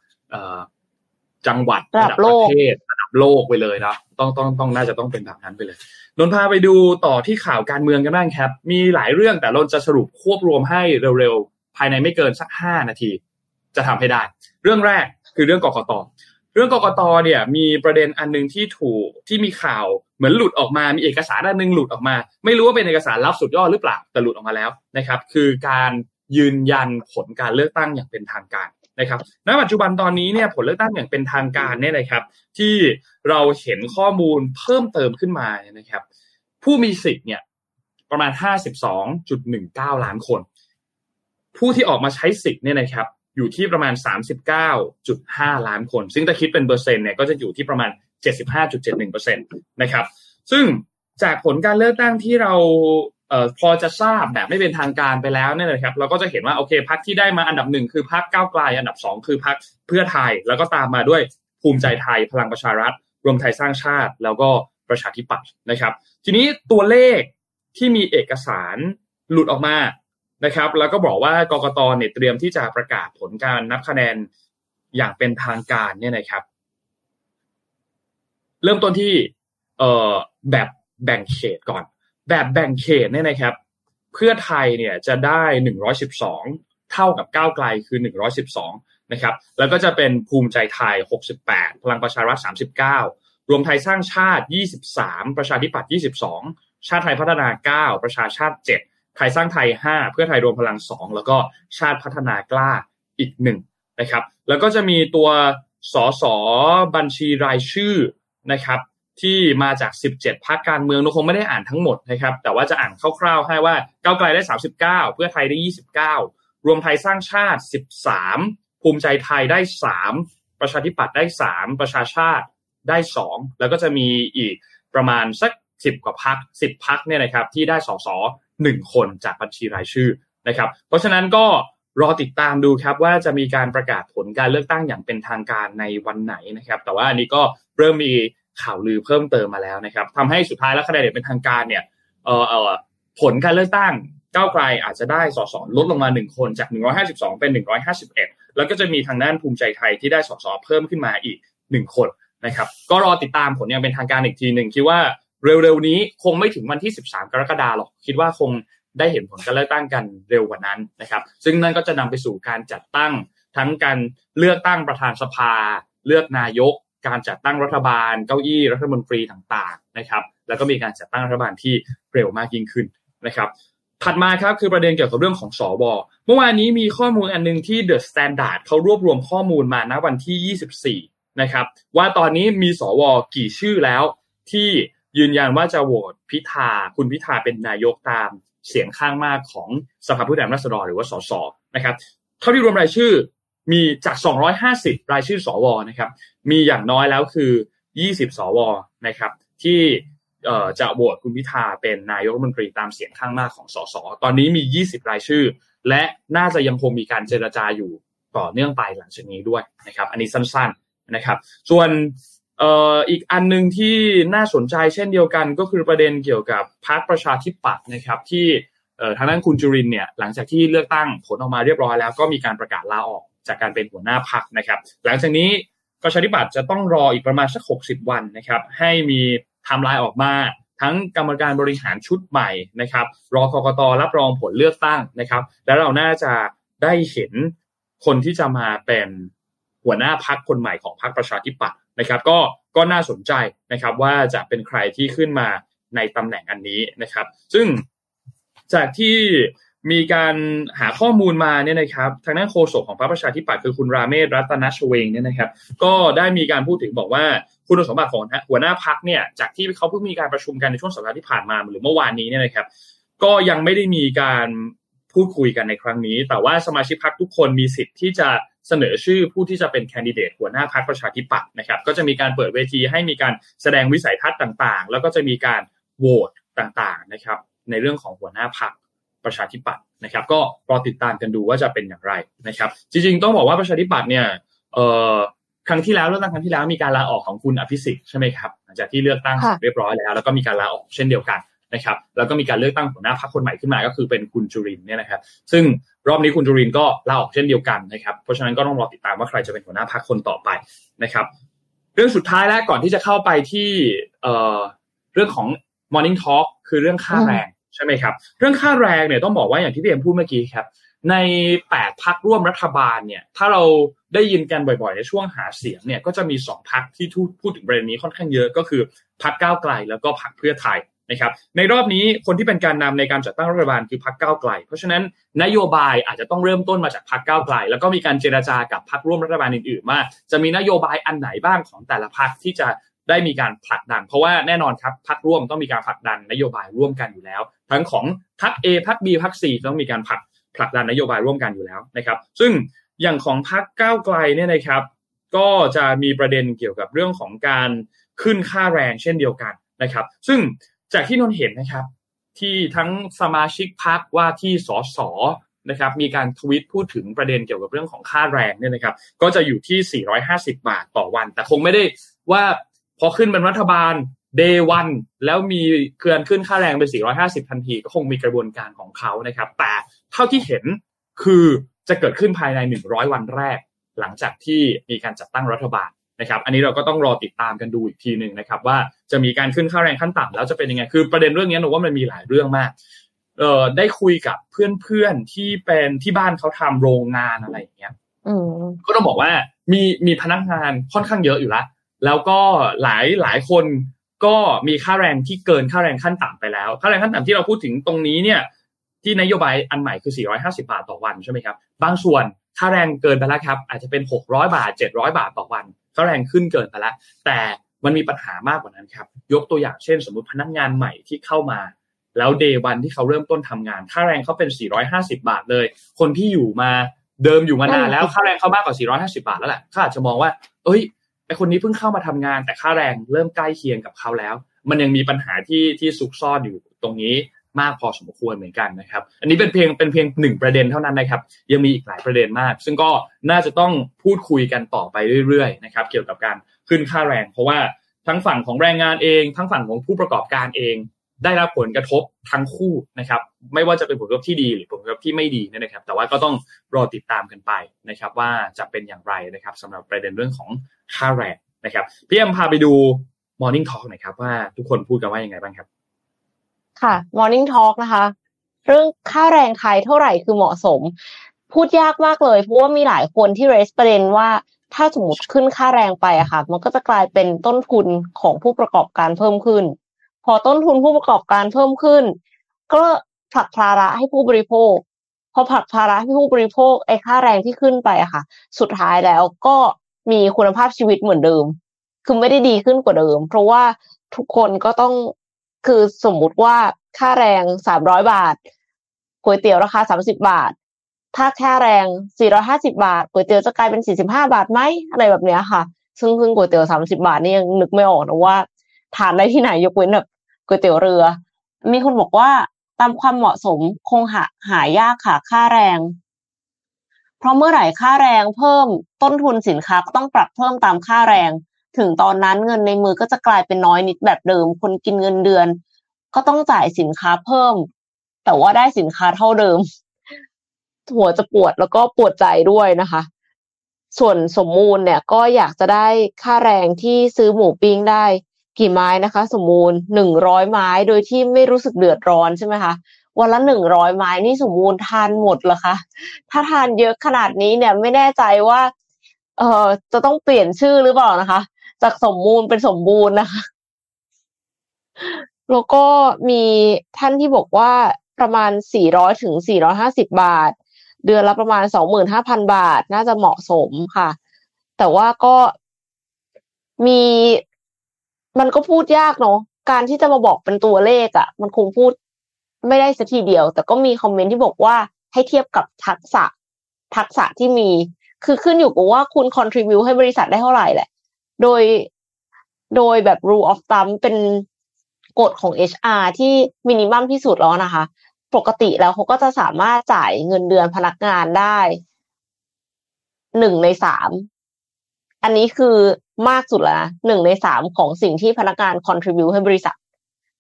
Speaker 2: จังหวัด
Speaker 3: ระดับประ
Speaker 2: เทศระดับโลกไปเลยนะต้องต้องต้องน่าจะต้องเป็นแบบนั้นไปเลยนนพาไปดูต่อที่ข่าวการเมืองกันบ้างครับ มีหลายเรื่องแต่เราจะสรุปควบรวมให้เร็วๆ ภายในไม่เกินสักห้านาที จะทำให้ได้ เรื่องแรกคือเรื่องกกตเรื่องกกตเนี่ยมีประเด็นอันนึงที่ถูกที่มีข่าว เหมือนหลุดออกมามีเอกสารอันนึงหลุดออกมา ไม่รู้ว่าเป็นเอกสารลับสุดยอดหรือเปล่าแต่หลุดออกมาแล้วนะครับ คือการยืนยันผลการเลือกตั้งอย่างเป็นทางการนะครับณปัจจุบันตอนนี้เนี่ยผลเลือกตั้งอย่างเป็นทางการเนี่ยนะครับ ที่เราเห็นข้อมูลเพิ่มเติมขึ้นมานะครับ ผู้มีสิทธิ์เนี่ยประมาณ 52.19 ล้านคน ผู้ที่ออกมาใช้สิทธิ์เนี่ยนะครับอยู่ที่ประมาณ 39.5 ล้านคน ซึ่งถ้าคิดเป็นเปอร์เซ็นต์เนี่ยก็จะอยู่ที่ประมาณ 75.71%นะครับ ซึ่งจากผลการเลือกตั้งที่เราเอ่อพอจะทราบแบบไม่เป็นทางการไปแล้วเนี่ยนะครับ เราก็จะเห็นว่าโอเคพักที่ได้มาอันดับหนึ่งคือพักก้าวไกลอันดับสองคือพักเพื่อไทย แล้วก็ตามมาด้วยภูมิใจไทยพลังประชารัฐ รวมไทยสร้างชาติ แล้วก็ประชาธิปัตย์นะครับ ทีนี้ตัวเลขที่มีเอกสารหลุดออกมานะครับ แล้วก็บอกว่ากกตเนี่ยเตรียมที่จะประกาศผลการนับคะแนนอย่างเป็นทางการเนี่ยนะครับ เริ่มต้นที่เอ่อแบบแบ่งเขตก่อน แบบแบ่งเขตเนี่ยนะครับ เพื่อไทยเนี่ยจะได้112เท่ากับก้าวไกลคือ112นะครับ แล้วก็จะเป็นภูมิใจไทย68พลังประชารัฐ39รวมไทยสร้างชาติ23ประชาธิปัตย์22ชาติไทยพัฒนา9ประชาชาติ7ไทยสร้างไทย5เพื่อไทยรวมพลัง2แล้วก็ชาติพัฒนากล้าอีก1นะครับ แล้วก็จะมีตัวสสบัญชีรายชื่อ นะครับที่มาจาก 17พรรคการเมืองเราคงไม่ได้อ่านทั้งหมดนะครับ แต่ว่าจะอ่านคร่าวๆ ให้ว่าก้าวไกลได้ 39 เพื่อไทยได้ 29 รวมไทยสร้างชาติ 13 ภูมิใจไทยได้ 3 ประชาธิปัตย์ได้ 3 ประชาชาติได้ 2 แล้วก็จะมีอีกประมาณสัก 10 กว่าพัก 10 พักเนี่ยนะครับที่ได้สสหนึ่งคนจากบัญชีรายชื่อนะครับ เพราะฉะนั้นก็รอติดตามดูครับว่าจะมีการประกาศผลการเลือกตั้งอย่างเป็นทางการในวันไหนนะครับ แต่ว่าอันนี้ก็เริ่มมี ข่าวลือเพิ่มเติมมาแล้วนะครับทำให้สุดท้ายแล้วคะแนนเด็ดเป็นทางการเนี่ยเอ่อเอ่อผลการเลือกตั้งก้าวไกลอาจจะได้สสลดลงมาหนึ่งคนจาก 152 เป็น 151 แล้วก็จะมีทางด้านภูมิใจไทยที่ได้สสเพิ่มขึ้นมาอีกหนึ่งคนนะครับ ก็รอติดตามผลอย่างเป็นทางการอีกทีหนึ่งคิดว่าเร็วๆนี้คงไม่ถึงวันที่ 13 กรกฎาคมหรอก คิดว่าคงได้เห็นผลการเลือกตั้งกันเร็วกว่านั้นนะครับ ซึ่งนั่นก็จะนำไปสู่การจัดตั้งทั้งการเลือกตั้งประธานสภา เลือกนายก การจัดตั้งรัฐบาลเก้าอี้รัฐมนตรีต่างๆนะครับ แล้วก็มีการจัดตั้งรัฐบาลที่เร็วมากยิ่งขึ้นนะครับถัดมาครับคือประเด็นเกี่ยวกับเรื่องของสวเมื่อวานนี้มีข้อมูลอันนึงที่ The Standard เขารวบรวมข้อมูลมาณวันที่ 24 นะครับ ว่าตอนนี้มีสวกี่ชื่อแล้วที่ยืนยันว่าจะโหวตพิธาคุณพิธาเป็นนายกตามเสียงข้างมากของสภาผู้แทนราษฎรหรือว่าสสนะครับ เท่าที่รวมรายชื่อ มีจาก 250 รายชื่อสวนะครับ มีอย่างน้อยแล้วคือ 20 สวนะครับ ที่จะโหวตคุณพิธาเป็นนายกรัฐมนตรีตามเสียงข้างมากของสส ตอนนี้มี 20 รายชื่อ และน่าจะยังคงมีการเจรจาอยู่ต่อเนื่องไปหลังจากนี้ด้วยนะครับ อันนี้สั้นๆนะครับ ส่วนอีกอันหนึ่งที่น่าสนใจเช่นเดียวกันก็คือประเด็นเกี่ยวกับพรรคประชาธิปัตย์นะครับที่ทางด้านคุณจุรินเนี่ยหลังจากที่เลือกตั้งผลออกมาเรียบร้อยแล้วก็มีการประกาศลาออก จากการเป็นหัวหน้าพรรคนะครับ หลังจากนี้ประชาธิปัตย์จะต้องรออีกประมาณสัก 60 วันนะครับ ให้มีไทม์ไลน์ออกมาทั้งกรรมการบริหารชุดใหม่นะครับ รอกกตรับรองผลเลือกตั้งนะครับ แล้วเราน่าจะได้เห็นคนที่จะมาเป็นหัวหน้าพักคนใหม่ของพรรคประชาธิปัตย์นะครับ ก็ก็น่าสนใจนะครับ ว่าจะเป็นใครที่ขึ้นมาในตำแหน่งอันนี้นะครับ ซึ่งจากที่ มีการหาข้อมูลมาเนี่ยนะครับทางด้านโฆษกของพรรคประชาธิปัตย์คือคุณราเมศรัตนชเวงเนี่ยนะครับ ก็ได้มีการพูดถึงบอกว่าคุณสมบัติของหัวหน้าพักเนี่ยจากที่เขาเพิ่งมีการประชุมกันในช่วงสัปดาห์ที่ผ่านมาหรือเมื่อวานนี้เนี่ยนะครับ ก็ยังไม่ได้มีการพูดคุยกันในครั้งนี้ แต่ว่าสมาชิกพักทุกคนมีสิทธิ์ที่จะเสนอชื่อผู้ที่จะเป็นแคนดิเดตหัวหน้าพรรคประชาธิปัตย์นะครับ ก็จะมีการเปิดเวทีให้มีการแสดงวิสัยทัศน์ต่างๆ แล้วก็จะมีการโหวตต่างๆนะครับ ในเรื่องของหัวหน้าพรรค ประชาธิปัตย์นะครับ ก็รอติดตามกันดูว่าจะเป็นอย่างไรนะครับ จริงๆ ต้องบอกว่าประชาธิปัตย์เนี่ยเอ่อครั้งที่แล้วเลือกตั้งครั้งที่แล้วมีการลาออกของคุณอภิสิทธิ์ใช่ไหมครับหลังจากที่เลือกตั้งเรียบร้อยแล้ว แล้วก็มีการลาออกเช่นเดียวกันนะครับ แล้วก็มีการเลือกตั้งหัวหน้าพรรคคนใหม่ขึ้นมาก็คือเป็นคุณจุรินเนี่ยนะครับ ซึ่งรอบนี้คุณจุรินก็ลาออกเช่นเดียวกันนะครับ เพราะฉะนั้นก็ต้องรอติดตามว่าใครจะเป็นหัวหน้าพรรคคนต่อไปนะครับ เรื่องสุดท้ายแล้วก่อนที่จะเข้าไปที่เอ่อเรื่องของ Morning Talk คือเรื่องค่าแรง ใช่ไหมครับ เรื่องค่าแรงเนี่ยต้องบอกว่าอย่างที่พี่เอ็มพูดเมื่อกี้ครับ ใน 8พักร่วมรัฐบาลเนี่ย ถ้าเราได้ยินกันบ่อยๆ ในช่วงหาเสียงเนี่ยก็จะมี 2พักที่พูดถึงประเด็นนี้ค่อนข้างเยอะก็คือพักก้าวไกลแล้วก็พักเพื่อไทยนะครับในรอบนี้คนที่เป็นการนำในการจัดตั้งรัฐบาลคือพรรคก้าวไกล เพราะฉะนั้นนโยบายอาจจะต้องเริ่มต้นมาจากพรรคก้าวไกล แล้วก็มีการเจราจากับพรรคร่วมรัฐบาลอื่นๆว่าจะมีนโยบายอันไหนบ้างของแต่ละพรรคที่จะ ได้มีการผลักดัน เพราะว่าแน่นอนครับพรรคร่วมต้องมีการผลักดันนโยบายร่วมกันอยู่แล้ว ทั้งของพรรค A พรรค B พรรค C ต้องมีการผลักผลักดันนโยบายร่วมกันอยู่แล้วนะครับ ซึ่งอย่างของพรรคก้าวไกลเนี่ยนะครับ ก็จะมีประเด็นเกี่ยวกับเรื่องของการขึ้นค่าแรงเช่นเดียวกันนะครับ ซึ่งจากที่นนเห็นนะครับ ที่ทั้งสมาชิกพรรคว่าที่สสนะครับมีการทวิตพูดถึงประเด็นเกี่ยวกับเรื่องของค่าแรงเนี่ยนะครับ ก็จะอยู่ที่ 450 บาทต่อวัน แต่คงไม่ได้ว่า พอขึ้นเป็นรัฐบาลเดวันแล้วมีเคลื่อนขึ้นค่าแรงเป็น450 ทันที ก็คงมีกระบวนการของเขานะครับ แต่เท่าที่เห็นคือจะเกิดขึ้นภายใน 100 วันแรก หลังจากที่มีการจัดตั้งรัฐบาลนะครับ อันนี้เราก็ต้องรอติดตามกันดูอีกทีหนึ่งนะครับ ว่าจะมีการขึ้นค่าแรงขั้นต่ำแล้วจะเป็นยังไง คือประเด็นเรื่องนี้หนูว่ามันมีหลายเรื่องมาก เอ่อได้คุยกับเพื่อนๆที่เป็นที่บ้านเขาทำโรงงานอะไรอย่างเงี้ยก็ต้องบอกว่ามีมีพนักงานค่อนข้างเยอะอยู่แล้ว แล้วก็หลายหลายคนก็มีค่าแรงที่เกินค่าแรงขั้นต่ำไปแล้ว ค่าแรงขั้นต่ำที่เราพูดถึงตรงนี้เนี่ยที่นโยบายอันใหม่คือ 450 บาทต่อวันใช่ไหมครับ บางส่วนค่าแรงเกินไปแล้วครับ อาจจะเป็น 600 บาท 700 บาทต่อวัน ค่าแรงขึ้นเกินไปแล้ว แต่มันมีปัญหามากกว่านั้นครับ ยกตัวอย่างเช่น สมมติพนักงานใหม่ที่เข้ามา แล้วเดย์วันที่เขาเริ่มต้นทำงาน ค่าแรงเขาเป็น 450 บาทเลย คนที่อยู่มาเดิมอยู่มานานแล้ว ค่าแรงเขามากกว่า 450 บาทแล้วแหละเขาอาจจะมองว่า เอ้ย ไอคนนี้เพิ่งเข้ามาทำงาน แต่ค่าแรงเริ่มใกล้เคียงกับเขาแล้ว มันยังมีปัญหาที่ที่ซุกซ่อนอยู่ตรงนี้มากพอสมควรเหมือนกันนะครับ อันนี้เป็นเพียงเป็นเพียงหนึ่งประเด็นเท่านั้นนะครับ ยังมีอีกหลายประเด็นมาก ซึ่งก็น่าจะต้องพูดคุยกันต่อไปเรื่อยๆนะครับ เกี่ยวกับการขึ้นค่าแรง เพราะว่าทั้งฝั่งของแรงงานเอง ทั้งฝั่งของผู้ประกอบการเอง ได้รับผลกระทบทั้งคู่นะครับ ไม่ว่าจะเป็นผลกระทบที่ดีหรือผลกระทบที่ไม่ดีนะครับ แต่ว่าก็ต้องรอติดตามกันไปนะครับ ว่าจะเป็นอย่างไรนะครับสำหรับประเด็นเรื่องของค่าแรงนะครับพี่แอมพาไปดู Morning Talk หน่อยครับว่าทุกคนพูดกันว่ายังไงบ้างครับ
Speaker 3: ค่ะ Morning Talk นะคะ เรื่องค่าแรงไทยเท่าไหร่คือเหมาะสม พูดยากมากเลย เพราะว่ามีหลายคนที่เรสประเด็นว่าถ้าสมมติขึ้นค่าแรงไปอะค่ะ มันก็จะกลายเป็นต้นทุนของผู้ประกอบการเพิ่มขึ้น พอต้นทุนผู้ประกอบการเพิ่มขึ้น ก็ผลักภาระให้ผู้บริโภค พอผลักภาระให้ผู้บริโภคไอ้ค่าแรงที่ขึ้นไปอะค่ะ สุดท้ายแล้วก็มีคุณภาพชีวิตเหมือนเดิม คือไม่ได้ดีขึ้นกว่าเดิม เพราะว่าทุกคนก็ต้องคือสมมุติว่าค่าแรงสามร้อยบาทก๋วยเตี๋ยวราคาสามสิบาท ถ้าค่าแรงสี่ร้อยห้าสิบาทก๋วยเตี๋ยวจะกลายเป็นสี่สิบห้าบาทไหมอะไรแบบเนี้ยค่ะ ซึ่งซึ่งก๋วยเตี๋ยวสามสิบาทนี่ยังนึกไม่ออกนะว่า ทานได้ที่ไหนยกเว้นแบบก๋วยเตี๋ยวเรือ มีคนบอกว่าตามความเหมาะสมคงหาหายากค่ะค่าแรง เพราะเมื่อไหร่ค่าแรงเพิ่มต้นทุนสินค้าก็ต้องปรับเพิ่มตามค่าแรง ถึงตอนนั้นเงินในมือก็จะกลายเป็นน้อยนิดแบบเดิม คนกินเงินเดือน ก็ต้องจ่ายสินค้าเพิ่ม แต่ว่าได้สินค้าเท่าเดิม หัวจะปวดแล้วก็ปวดใจด้วยนะคะ ส่วนสมมูลเนี่ยก็อยากจะได้ค่าแรงที่ซื้อหมูปิ้งได้ กี่ไม้นะคะ สมมูลหนึ่งร้อยไม้โดยที่ไม่รู้สึกเดือดร้อนใช่ไหมคะวันละหนึ่งร้อยไม้นี่สมบูรณ์ทานหมดเหรอคะถ้าทานเยอะขนาดนี้เนี่ยไม่แน่ใจว่าเออจะต้องเปลี่ยนชื่อหรือเปล่านะคะ จากสมบูรณ์เป็นสมบูรณ์นะคะ แล้วก็มีท่านที่บอกว่าประมาณสี่ร้อยถึงสี่ร้อยห้าสิบบาท เดือนละประมาณสองหมื่นห้าพันบาท น่าจะเหมาะสมค่ะ แต่ว่าก็มี มันก็พูดยากเนาะการที่จะมาบอกเป็นตัวเลขอะ่ะ มันคงพูดไม่ได้สักทีเดียว แต่ก็มีคอมเมนต์ที่บอกว่าให้เทียบกับทักษะ ทักษะที่มี คือขึ้นอยู่กับว่าคุณ contribu ให้บริษัทได้เท่าไหร่แหละ โดยโดยแบบ rule of thumb เป็นกฎของ HR ที่มินิมัมที่สุดแล้วนะคะ ปกติแล้วเขาก็จะสามารถจ่ายเงินเดือนพนักงานได้หนึ่งในสาม อันนี้คือ มากสุดแล้วนะหนึ่งในสามของสิ่งที่พนักงาน contribu ให้บริษัท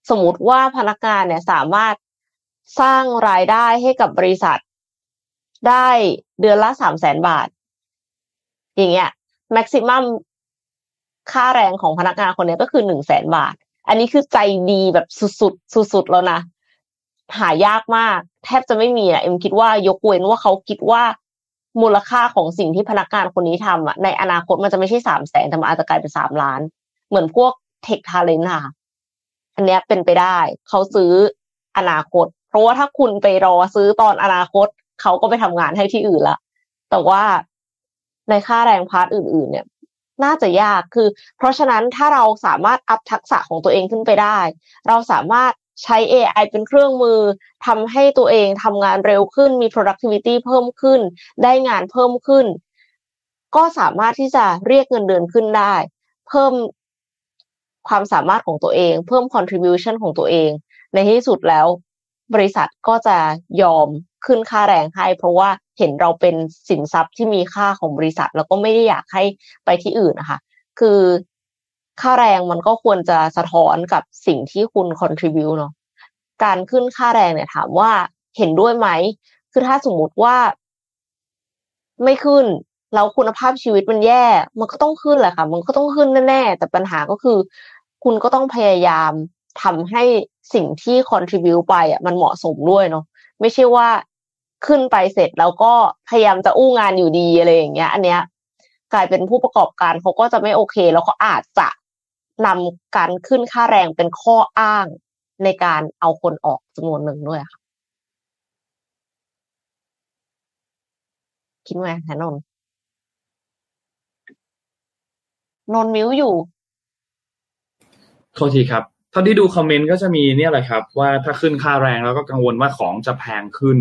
Speaker 3: สมมติว่าพนักงานเนี่ยสามารถสร้างรายได้ให้กับบริษัท ได้เดือนละสามแสนบาท อย่างเงี้ยแม็กซิมัมค่าแรงของพนักงานคนนี้ก็คือหนึ่งแสนบาท อันนี้คือใจดีแบบสุดๆสุดๆแล้วนะหายากมาก แทบจะไม่มีอะเอ็มคิดว่ายกเว้นว่าเขาคิดว่า มูลค่าของสิ่งที่พนักงานคนนี้ทำอะในอนาคตมันจะไม่ใช่สามแสนแต่มันอาจจะกลายเป็นสามล้าน เหมือนพวกเทคทาเลนต์ค่ะอันเนี้ยเป็นไปได้ เขาซื้ออนาคต เพราะว่าถ้าคุณไปรอซื้อตอนอนาคต เขาก็ไปทำงานให้ที่อื่นละแต่ว่าในค่าแรงพาร์ทอื่น ๆ เนี่ย น่าจะยากคือ เพราะฉะนั้นถ้าเราสามารถอัพทักษะของตัวเองขึ้นไปได้ เราสามารถ ใช้ AI เป็นเครื่องมือทำให้ตัวเองทำงานเร็วขึ้นมี productivity เพิ่มขึ้น ได้งานเพิ่มขึ้น ก็สามารถที่จะเรียกเงินเดือนขึ้นได้ เพิ่มความสามารถของตัวเอง เพิ่ม contribution ของตัวเอง ในที่สุดแล้ว บริษัทก็จะยอมขึ้นค่าแรงให้ เพราะว่าเห็นเราเป็นสินทรัพย์ที่มีค่าของบริษัท แล้วก็ไม่ได้อยากให้ไปที่อื่นนะคะ คือ ค่าแรงมันก็ควรจะสะท้อนกับสิ่งที่คุณ contribu เนาะการขึ้นค่าแรงเนี่ยถามว่าเห็นด้วยไหม คือถ้าสมมติว่า ไม่ขึ้นแล้วคุณภาพชีวิตมันแย่ มันก็ต้องขึ้นแหละค่ะ มันก็ต้องขึ้นแน่ๆ แต่ปัญหาก็คือ คุณก็ต้องพยายามทำให้สิ่งที่ contribu ไปอะมันเหมาะสมด้วยเนาะไม่ใช่ว่าขึ้นไปเสร็จแล้วก็พยายามจะอู้งานอยู่ดีอะไรอย่างเงี้ย อันเนี้ยกลายเป็นผู้ประกอบการเขาก็จะไม่โอเค แล้วเขาอาจจะ นำการขึ้นค่าแรงเป็นข้ออ้างในการเอาคนออกจำนวนหนึ่งด้วยค่ะคิดไหมคะนนท์นน์มิวอยู่
Speaker 2: โทษทีครับเท่าที่ดูคอมเมนต์ก็จะมีเนี่ยแหละครับ ว่าถ้าขึ้นค่าแรงแล้วก็กังวลว่าของจะแพงขึ้น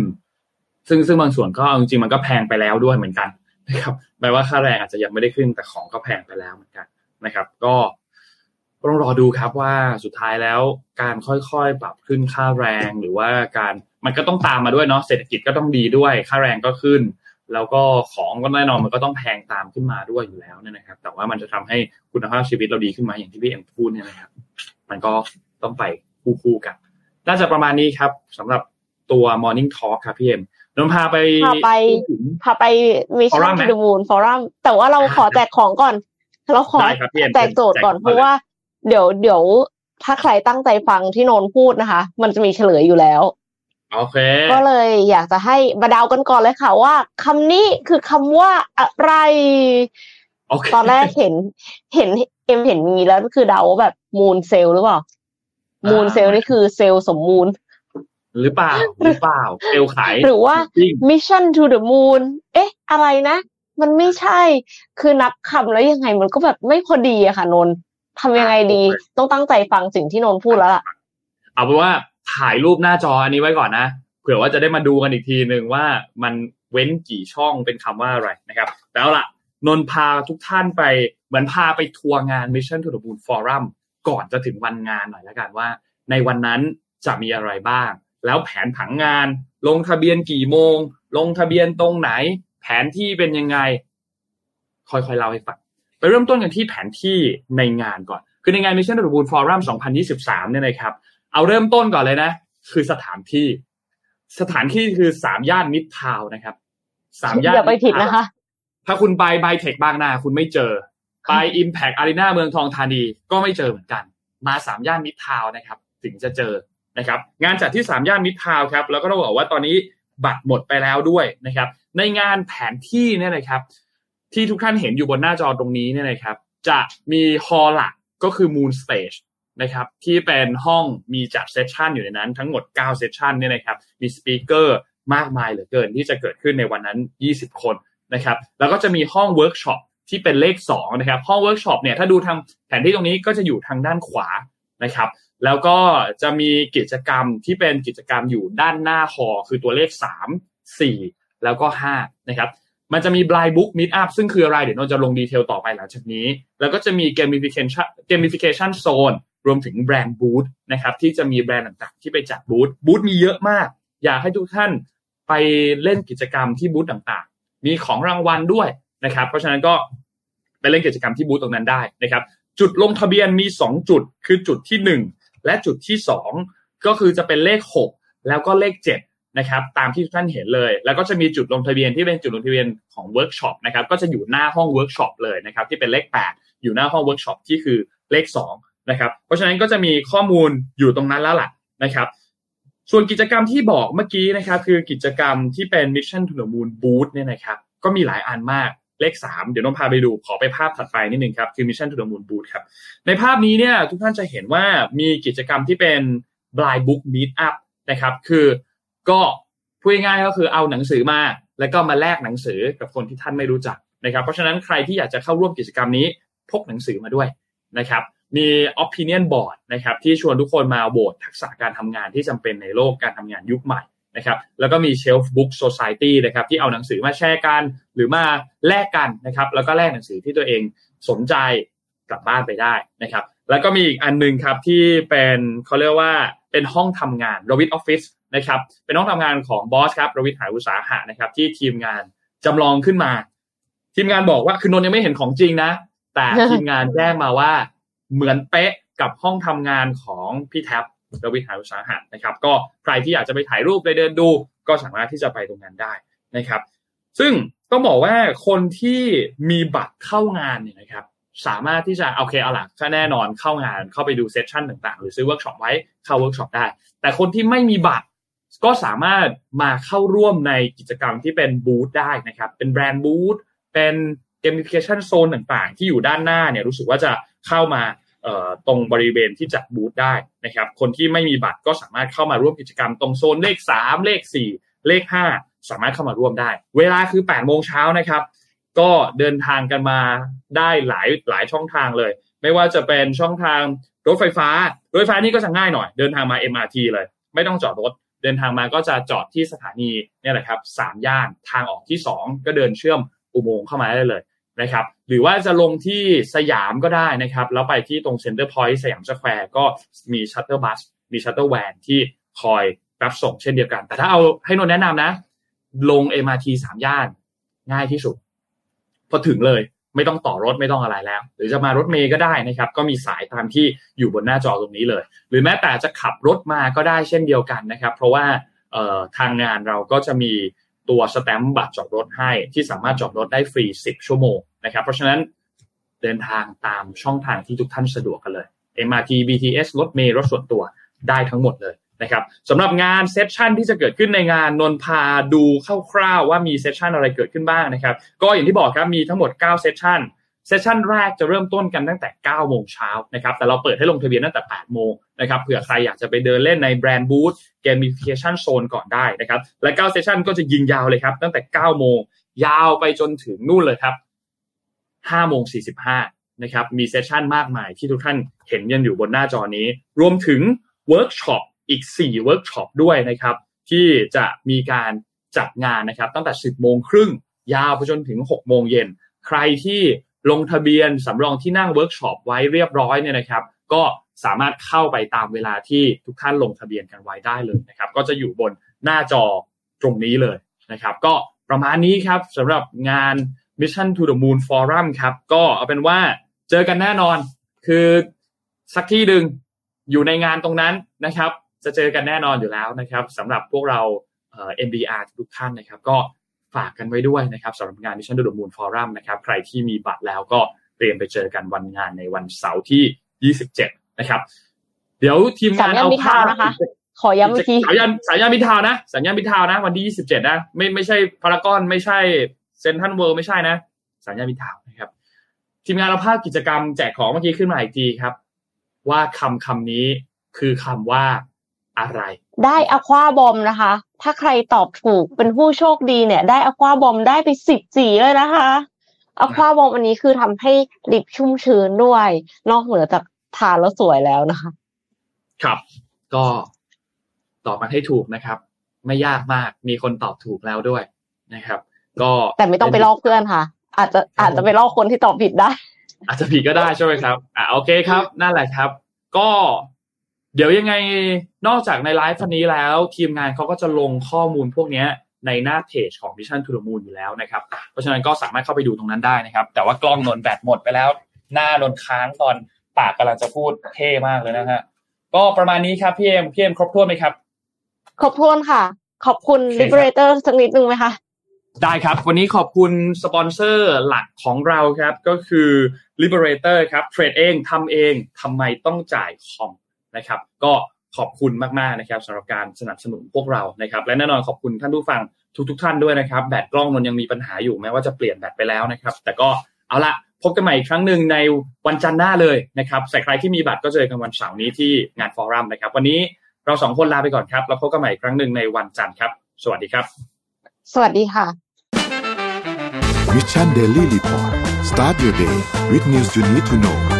Speaker 2: ซึ่งซึ่งบางส่วนก็จริงๆมันก็แพงไปแล้วด้วยเหมือนกันนะครับแม้ว่าค่าแรงอาจจะยังไม่ได้ขึ้นแต่ของก็แพงไปแล้วเหมือนกันนะครับ ก็ ต้องรอดูครับว่าสุดท้ายแล้วการค่อยๆ ปรับขึ้นค่าแรงหรือว่าการมันก็ต้องตามมาด้วยเนาะเศรษฐกิจก็ต้องดีด้วย ค่าแรงก็ขึ้น แล้วก็ของก็แน่นอนมันก็ต้องแพงตามขึ้นมาด้วยอยู่แล้วเนี่ยนะครับ แต่ว่ามันจะทำให้คุณภาพชีวิตเราดีขึ้นมาอย่างที่พี่เอ็มพูดเนี่ยนะครับ มันก็ต้องไปคู่ๆกันน่าจะประมาณนี้ครับสำหรับตัว Morning Talk ครับพี่เอ็มนนพาไป
Speaker 3: พาไป
Speaker 2: ถึง
Speaker 3: พาไปมิชชั่
Speaker 2: Forum
Speaker 3: น
Speaker 2: ไหม
Speaker 3: ทูดมูนฟอรัมแต่ว่าเราขอแจกของก่อนเราขอ
Speaker 2: ได้ครับพี่เอ็ม
Speaker 3: แจกโจทย์ก่อน
Speaker 2: แจก
Speaker 3: เพราะว่า เดี๋ยวเดี๋ยวถ้าใครตั้งใจฟังที่โนนพูดนะคะ มันจะมีเฉลยอยู่แล้ว
Speaker 2: โอเค
Speaker 3: ก็เลยอยากจะให้มาเดากันก่อนเลยค่ะว่าคำนี้คือคำว่าอะไร
Speaker 2: โอเค
Speaker 3: ตอนแรกเห็นเห็นเอ็มเห็นมีแล้วคือเดาว่าแบบมูนเซลหรือเปล่า มูนเซลนี่คือเซลล์สมมูล
Speaker 2: หรือเปล่าหรือเปล่าเอลขาย
Speaker 3: หรือว่า
Speaker 2: จริง
Speaker 3: Mission to the Moon เอ๊ะ อะไรนะ มันไม่ใช่คือนับคำแล้วยังไงมันก็แบบไม่พอดีอะค่ะนน ท์ทำยังไงดี ต้องตั้งใจฟังสิ่งที่นนพูดแล้วล่ะ
Speaker 2: เอาเป็นว่าถ่ายรูปหน้าจออันนี้ไว้ก่อนนะเผื่อว่าจะได้มาดูกันอีกทีหนึ่งว่ามันเว้นกี่ช่องเป็นคำว่าอะไรนะครับแต่เอาล่ะนนพาทุกท่านไปเหมือนพาไปทัวร์งาน Mission to the Moon Forum ก่อนจะถึงวันงานหน่อยแล้วกันว่า ในวันนั้นจะมีอะไรบ้าง แล้วแผนผังงาน ลงทะเบียนกี่โมง ลงทะเบียนตรงไหน แผนที่เป็นยังไง ค่อยๆเล่าให้ฟัง ไปเริ่มต้นกันที่แผนที่ในงานก่อน คือในงาน Mission to the Moon Forum 2023 เนี่ยนะครับ เอาเริ่มต้นก่อนเลยนะ คือสถานที่ สถานที่คือสามย่านมิตรทาวน์นะครับ สามย่าน
Speaker 3: อย่าไปผิด
Speaker 2: Midtown
Speaker 3: นะคะ
Speaker 2: ถ้าคุณไปไบเทคบางนาคุณไม่เจอ ไป Impact Arena เมืองทองธานีก็ไม่เจอเหมือนกัน มาสามย่านมิตรทาวน์นะครับ ถึงจะเจอนะครับ งานจัดที่สามย่านมิตรทาวน์ครับ แล้วก็ต้องบอกว่าตอนนี้บัตรหมดไปแล้วด้วยนะครับ ในงานแผนที่เนี่ยนะครับ ที่ทุกท่านเห็นอยู่บนหน้าจอตรงนี้เนี่ยนะครับ จะมี hall หลักก็คือ Moon Stage นะครับที่เป็นห้องมีจัด session อยู่ในนั้นทั้งหมด 9 session เนี่ยนะครับมี speaker มากมายเหลือเกินที่จะเกิดขึ้นในวันนั้น 20 คนนะครับแล้วก็จะมีห้องเวิร์กช็อปที่เป็นเลข2นะครับห้องเวิร์กช็อปเนี่ยถ้าดูทางแผนที่ตรงนี้ก็จะอยู่ทางด้านขวานะครับแล้วก็จะมีกิจกรรมที่เป็นกิจกรรมอยู่ด้านหน้าหอคือตัวเลข 3 4 แล้วก็5นะครับ มันจะมี blind book meet up ซึ่งคืออะไร เดี๋ยวนนจะลง detail ต่อไปหลังจากนี้ แล้วก็จะมี gamification gamification zone รวมถึงแบรนด์บูธนะครับที่จะมีแบรนด์ต่างๆ ที่ไปจัดบูธบูธมีเยอะมาก อยากให้ทุกท่านไปเล่นกิจกรรมที่บูธต่างๆ มีของรางวัลด้วยนะครับ เพราะฉะนั้นก็ไปเล่นกิจกรรมที่บูธตรงนั้นได้นะครับ จุดลงทะเบียนมี 2 จุด คือจุดที่ 1 และจุดที่ 2 ก็คือจะเป็นเลข 6 แล้วก็เลข 7 นะครับตามที่ท่านเห็นเลย แล้วก็จะมีจุดลงทะเบียนที่เป็นจุดลงทะเบียนของเวิร์กช็อปนะครับก็จะอยู่หน้าห้องเวิร์กช็อปเลยนะครับที่เป็นเลข 8 อยู่หน้าห้องเวิร์กช็อปที่คือเลข2นะครับเพราะฉะนั้นก็จะมีข้อมูลอยู่ตรงนั้นแล้วล่ะนะครับ ส่วนกิจกรรมที่บอกเมื่อกี้นะครับคือกิจกรรมที่เป็น Mission to the Moon Booth เนี่ยนะครับก็มีหลายอันมากเลข 3 เดี๋ยวน้องพาไปดูขอไปภาพถัดไปนิดนึงครับคือ Mission to the Moon Boot ครับในภาพนี้เนี่ยทุกท่านจะเห็นว่ามีกิจกรรมที่เป็น blind book meet up นะครับคือ ก็พูดง่ายๆก็คือเอาหนังสือมา แล้วก็มาแลกหนังสือกับคนที่ท่านไม่รู้จักนะครับ เพราะฉะนั้นใครที่อยากจะเข้าร่วมกิจกรรมนี้พกหนังสือมาด้วยนะครับ มี opinion board นะครับที่ชวนทุกคนมาโหวตทักษะการทำงานที่จำเป็นในโลกการทำงานยุคใหม่นะครับ แล้วก็มี shelf book society นะครับที่เอาหนังสือมาแชร์กัน หรือมาแลกกันนะครับ แล้วก็แลกหนังสือที่ตัวเองสนใจกลับบ้านไปได้นะครับ แล้วก็มีอีกอันนึงครับที่เป็นเขาเรียกว่าเป็นห้องทำงาน r o w i t Office นะครับเป็นห้องทำงานของบอสครับรวิทหาอุตสาหะนะครับที่ทีมงานจำลองขึ้นมา ทีมงานบอกว่าคือนนยังไม่เห็นของจริงนะ แต่ทีมงานแจ้งมาว่าเหมือนเป๊ะกับห้องทำงานของพี่แท็ปรวิศ หาญอุตสาหะนะครับ ก็ใครที่อยากจะไปถ่ายรูปไปเดินดู ก็สามารถที่จะไปตรงนั้นได้นะครับ ซึ่งต้องบอกว่าคนที่มีบัตรเข้างานเนี่ยนะครับสามารถที่จะโอเคเอาล่ะถ้าแน่นอนเข้างานเข้าไปดู session ต่างๆ หรือซื้อเวิร์กช็อปไว้เข้าเวิร์กช็อปได้ แต่คนที่ไม่มีบัตร ก็สามารถมาเข้าร่วมในกิจกรรมที่เป็นบูธได้นะครับ เป็นแบรนด์บูธเป็นเกมฟิเคชันโซนต่างๆ ที่อยู่ด้านหน้าเนี่ยรู้สึกว่าจะเข้ามาตรงบริเวณที่จัดบูธได้นะครับ คนที่ไม่มีบัตรก็สามารถเข้ามาร่วมกิจกรรมตรงโซนเลข 3 เลข 4 เลข 5 สามารถเข้ามาร่วมได้ เวลาคือ8โมงเช้านะครับ ก็เดินทางกันมาได้หลายหลายช่องทางเลย ไม่ว่าจะเป็นช่องทางรถไฟฟ้า รถไฟฟ้านี่ก็จะง่ายหน่อย เดินทางมา MRT เลย ไม่ต้องจอดรถ เดินทางมาก็จะจอดที่สถานีเนี่ยแหละครับสามย่านทางออกที่ 2 ก็เดินเชื่อมอุโมงค์เข้ามาได้เลยนะครับหรือว่าจะลงที่สยามก็ได้นะครับ แล้วไปที่ตรงเซ็นเตอร์พอยต์สยามสแควร์ก็มี shuttle bus มี shuttle van ที่คอยรับส่งเช่นเดียวกัน แต่ถ้าเอาให้นนแนะนำนะ ลง MRT สามย่านง่ายที่สุด พอถึงเลย ไม่ต้องต่อรถไม่ต้องอะไรแล้ว หรือจะมารถเมย์ก็ได้นะครับก็มีสายตามที่อยู่บนหน้าจอตรงนี้เลย หรือแม้แต่จะขับรถมาก็ได้เช่นเดียวกันนะครับ เพราะว่าทางงานเราก็จะมีตัวสแตมป์บัตรจอดรถให้ที่สามารถจอดรถได้ฟรี 10 ชั่วโมงนะครับ เพราะฉะนั้นเดินทางตามช่องทางที่ทุกท่านสะดวกกันเลย MRT BTS รถเมล์รถส่วนตัวได้ทั้งหมดเลย นะครับสำหรับงานเซสชันที่จะเกิดขึ้นในงานนนพาดูคร่าวๆว่ามี session อะไรเกิดขึ้นบ้างนะครับ ก็อย่างที่บอกครับมีทั้งหมด 9 session session แรกจะเริ่มต้นกันตั้งแต่ 9 โมงเช้านะครับ แต่เราเปิดให้ลงทะเบียนตั้งแต่ 8 โมงนะครับ เผื่อใครอยากจะไปเดินเล่นในแบรนด์บูธ gamification zone ก่อนได้นะครับ และ 9 session ก็จะยิงยาวเลยครับ ตั้งแต่ 9 โมง ยาวไปจนถึงนู่นเลยครับ 5 โมง 45 นะครับ มี session มากมายที่ทุกท่านเห็นยันอยู่บนหน้าจอนี้ รวมถึงเวิร์กช็อป อีก 4 เวิร์กช็อปด้วยนะครับ ที่จะมีการจัดงานนะครับ ตั้งแต่ 10 โมงครึ่งยาวไปจนถึง 6 โมงเย็น ใครที่ลงทะเบียนสำรองที่นั่งเวิร์กช็อปไว้เรียบร้อยเนี่ยนะครับ ก็สามารถเข้าไปตามเวลาที่ทุกท่านลงทะเบียนกันไว้ได้เลยนะครับ ก็จะอยู่บนหน้าจอตรงนี้เลยนะครับ ก็ประมาณนี้ครับสำหรับงาน Mission to the Moon Forum ครับ ก็เอาเป็นว่าเจอกันแน่นอน คือสักที่หนึ่งอยู่ในงานตรงนั้นนะครับ จะเจอกันแน่นอนอยู่แล้วนะครับสำหรับพวกเราเอ่อ MBR ทุกท่านนะครับ ก็ฝากกันไว้ด้วยนะครับสำหรับงาน Mission to the Moon Forum นะครับใครที่มีบัตรแล้วก็เตรียมไปเจอกันวันงานในวันเสาร์ที่ 27 นะครับ เดี๋ยวทีมงานเอาภาพ
Speaker 3: นะคะขอย้ำอีกที
Speaker 2: สายยานสายยานมิทาวนะสายยานมิทาวนะ วันที่ 27 นะ ไม่ไม่ใช่พารากอนไม่ใช่เซนทันเวิร์ไม่ใช่นะสายยานมิทาวนะครับทีมงานเราภาพกิจกรรมแจกของเมื่อกี้ขึ้นมาอีกทีครับ ว่าคำคำนี้คือคำว่า อะไร
Speaker 3: ได้อควาบอมนะคะ ถ้าใครตอบถูกเป็นผู้โชคดีเนี่ย ได้อควาบอมได้ไปสิบสีเลยนะคะอควาบอมอันนี้คือทำให้ลิปชุ่มชื้นด้วย นอกเหนือจากทานแล้วสวยแล้วนะคะ
Speaker 2: ครับ ก็ตอบมาให้ถูกนะครับ ไม่ยากมากมีคนตอบถูกแล้วด้วยนะครับ ก็
Speaker 3: แต่ไม่ต้องไปลอกเพื่อนค่ะ อาจจะอาจจะไปลอกคนที่ตอบผิดได้
Speaker 2: อาจจะผิดก็ได้ใช่ไหมครับ อ่าโอเคครับ นั่นแหละครับ ก็ เดี๋ยวยังไงนอกจากในไลฟ์นี้แล้ว ทีมงานเขาก็จะลงข้อมูลพวกนี้ในหน้าเพจของ Mission to the Moon อยู่แล้วนะครับ เพราะฉะนั้นก็สามารถเข้าไปดูตรงนั้นได้นะครับ แต่ว่ากล้องนนแบตหมดไปแล้ว หน้านนค้างตอนปากกำลังจะพูดเท่มากเลยนะฮะก็ประมาณนี้ครับพี่เอ็มพี่เอ็มครบถ้วนไหมครับ
Speaker 3: ครบถ้วนค่ะ ขอบคุณ Liberator สักนิดนึงไหมคะ
Speaker 2: ได้ครับ วันนี้ขอบคุณสปอนเซอร์หลักของเราครับ ก็คือ Liberator ครับเทรดเองทำเองทำไมต้องจ่ายคอม นะครับ ก็ขอบคุณมากๆนะครับสำหรับการสนับสนุนพวกเรานะครับ และแน่นอนขอบคุณท่านผู้ฟังทุกทุกๆท่านด้วยนะครับ แบตกล้องนนยังมีปัญหาอยู่แม้ว่าจะเปลี่ยนแบตไปแล้วนะครับ แต่ก็เอาละพบกันใหม่อีกครั้งหนึ่งในวันจันทร์หน้าเลยนะครับใส่ใครที่มีบัตรก็เจอกันวันเสาร์นี้ที่งานฟอรัมนะครับ วันนี้เราสองคนลาไปก่อนครับ แล้วพบกันใหม่อีกครั้งหนึ่งในวันจันทร์ครับ สวัสดีครับ
Speaker 3: สวัสดีค่ะ
Speaker 1: Mission Daily Report start your day with news you need to know